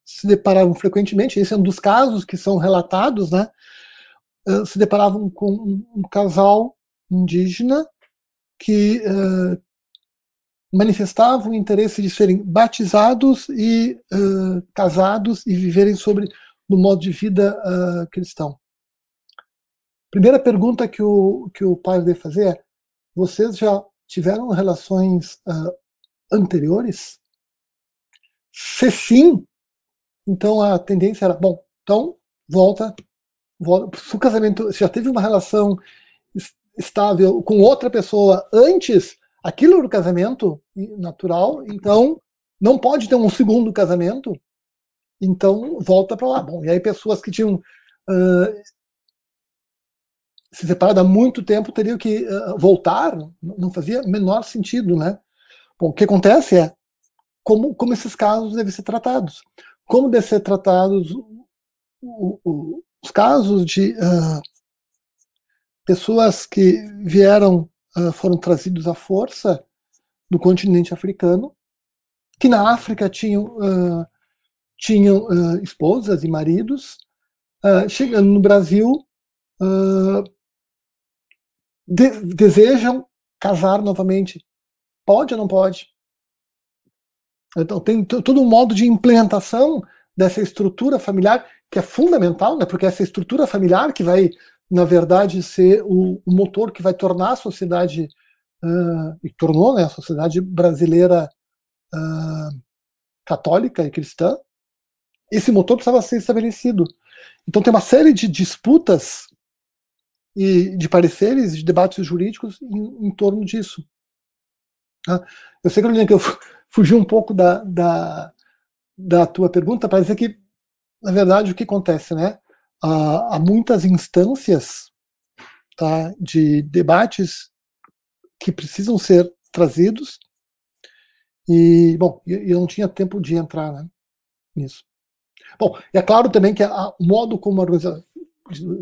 se deparavam frequentemente, esse é um dos casos que são relatados, né? Uh, se deparavam com um, um casal indígena que manifestavam o interesse de serem batizados e casados e viverem sobre no modo de vida cristão. Primeira pergunta que o, que o pai deve fazer é: vocês já tiveram relações anteriores? Se sim, então a tendência era, bom, então volta, volta se o casamento se já teve uma relação estável com outra pessoa antes, aquilo do casamento natural, então não pode ter um segundo casamento, então volta para lá. Bom, e aí pessoas que tinham uh, se separado há muito tempo teriam que uh, voltar, não fazia menor sentido, né? Bom, o que acontece é como, como esses casos devem ser tratados. Como devem ser tratados o, o, os casos de uh, pessoas que vieram, uh, foram trazidos à força do continente africano, que na África tinham uh, tinham esposas e maridos, chegando no Brasil, de desejam casar novamente. Pode ou não pode? Então, tem todo um modo de implementação dessa estrutura familiar que é fundamental, né? porque essa estrutura familiar que vai, na verdade, ser o, o motor que vai tornar a sociedade, uh, e tornou né, a sociedade brasileira uh, católica e cristã, esse motor precisava ser estabelecido. Então tem uma série de disputas e de pareceres, de debates jurídicos em, em torno disso. Tá? Eu sei, Carolina, que eu fugi um pouco da, da, da tua pergunta para dizer que, na verdade, o que acontece, né? Há, há muitas instâncias tá, de debates que precisam ser trazidos e, bom, eu não tinha tempo de entrar né, nisso. Bom, é claro também que a, o modo como a organização,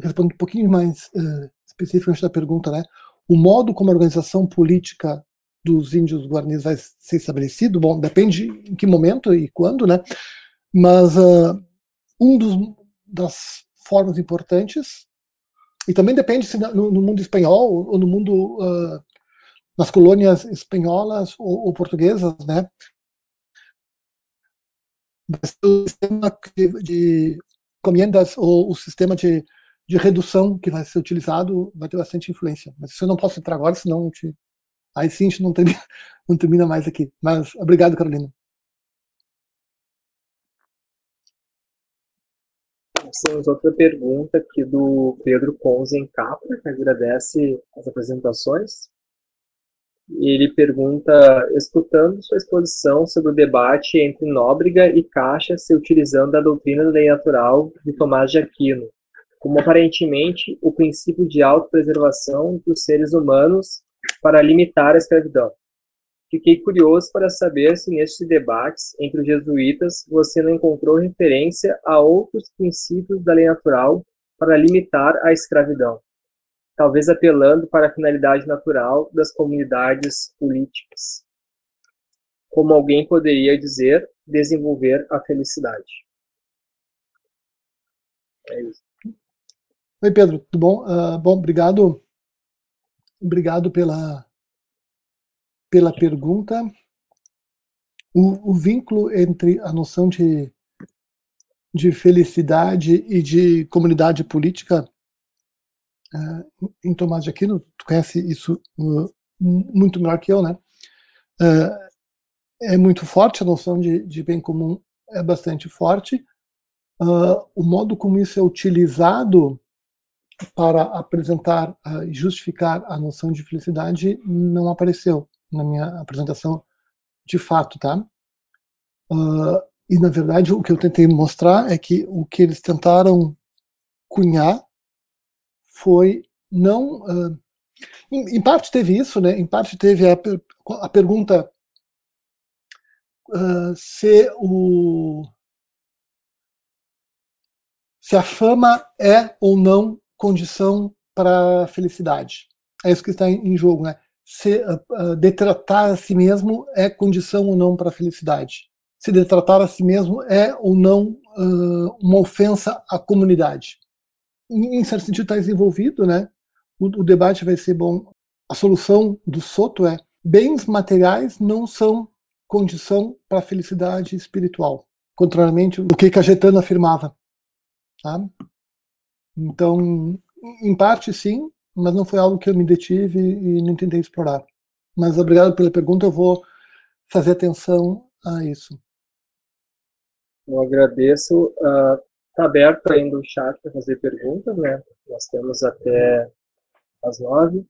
respondendo um pouquinho mais uh, especificamente da pergunta, né, o modo como a organização política dos índios guaranis vai ser estabelecido, bom, depende em que momento e quando, né, mas uh, um dos das formas importantes e também depende se no, no mundo espanhol ou no mundo uh, nas colônias espanholas ou, ou portuguesas, né, o sistema de encomendas ou o sistema de, de redução que vai ser utilizado vai ter bastante influência. Mas isso eu não posso entrar agora, senão te, aí sim a gente não termina, <laughs> não termina mais aqui. Mas obrigado, Carolina. temos outra pergunta aqui do Pedro Conzen Capra, que agradece as apresentações ele pergunta, escutando sua exposição sobre o debate entre Nóbrega e Caixa se utilizando a doutrina da lei natural de Tomás de Aquino, como aparentemente o princípio de autopreservação dos seres humanos para limitar a escravidão. Fiquei curioso para saber se nesses debates entre os jesuítas você não encontrou referência a outros princípios da lei natural para limitar a escravidão talvez apelando para a finalidade natural das comunidades políticas. Como alguém poderia dizer, desenvolver a felicidade. É isso. Oi, Pedro, tudo bom? Uh, bom, obrigado. Obrigado pela, pela pergunta. O, o vínculo entre a noção de, de felicidade e de comunidade política uh, em Tomás de Aquino, tu conhece isso uh, muito melhor que eu, né? Uh, é muito forte a noção de, de, bem comum, é bastante forte. o modo como isso é utilizado para apresentar e justificar a noção de felicidade não apareceu na minha apresentação de fato, tá? e na verdade o que eu tentei mostrar é que o que eles tentaram cunhar foi não. Uh, em, em, parte teve isso, né? Em parte teve a, a pergunta uh, se o se a fama é ou não condição para felicidade. É isso que está em, jogo, né? Se uh, detratar a si mesmo é condição ou não para a felicidade. Se detratar a si mesmo é ou não uh, uma ofensa à comunidade em certo sentido, está desenvolvido, né? O, o, debate vai ser bom. A solução do Soto é: bens materiais não são condição para a felicidade espiritual, contrariamente ao que Cajetano afirmava. Tá? Então, em parte, sim, mas não foi algo que eu me detive e não tentei explorar. Mas obrigado pela pergunta, eu vou fazer atenção a isso. Eu agradeço. Uh, Está aberto ainda o chat para fazer perguntas, né? Nós temos até as nove.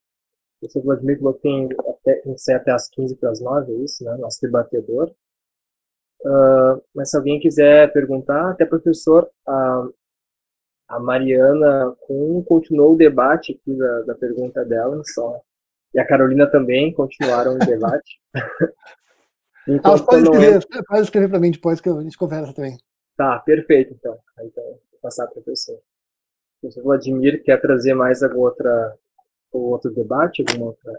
O seu Vladimir falou que tem até, até as 15 para as nove, é isso, né? Nosso debatedor. Uh, mas se alguém quiser perguntar, até professor, a, a Mariana Kuhn continuou o debate aqui da, da pergunta dela, só. E a Carolina também continuaram o debate. <laughs> então, ah, pode escrever, é... pode escrever para mim depois que a gente conversa também. Tá, perfeito, então. Então, vou passar para o professor. O professor Vladimir quer trazer mais algum outra, outro debate, alguma outra,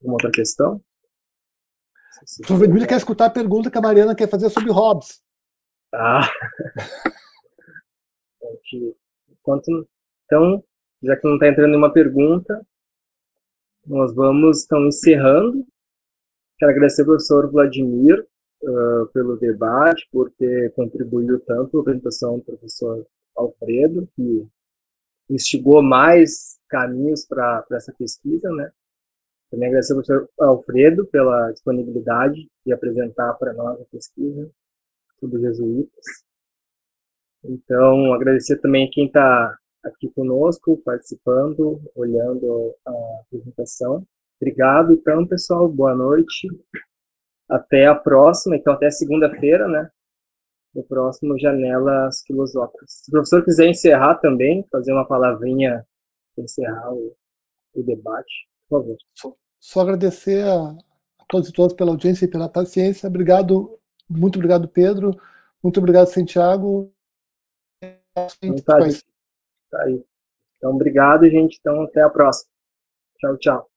alguma outra questão? O professor Vladimir quer escutar a pergunta que a Mariana quer fazer sobre Hobbes. Ah. <laughs> <laughs> Então, já que não está entrando nenhuma pergunta, nós vamos então encerrando. Quero agradecer ao professor Vladimir uh, pelo debate, por ter contribuído tanto a apresentação do professor Alfredo, que instigou mais caminhos para essa pesquisa, né? Também agradecer ao professor Alfredo pela disponibilidade de apresentar para nós a pesquisa sobre jesuítas. Então, agradecer também quem está aqui conosco, participando, olhando a apresentação. Obrigado, então, pessoal. Boa noite. Até a próxima, então até segunda-feira, né? No próximo Janelas Filosóficas. Se o professor quiser encerrar também, fazer uma palavrinha para encerrar o, o, debate, por favor. Só, só agradecer a, a todos e todas pela audiência e pela paciência. Obrigado, muito obrigado, Pedro. Muito obrigado, Santiago. Tá aí. Tá aí. Então, obrigado, gente. Então, até a próxima. Tchau, tchau.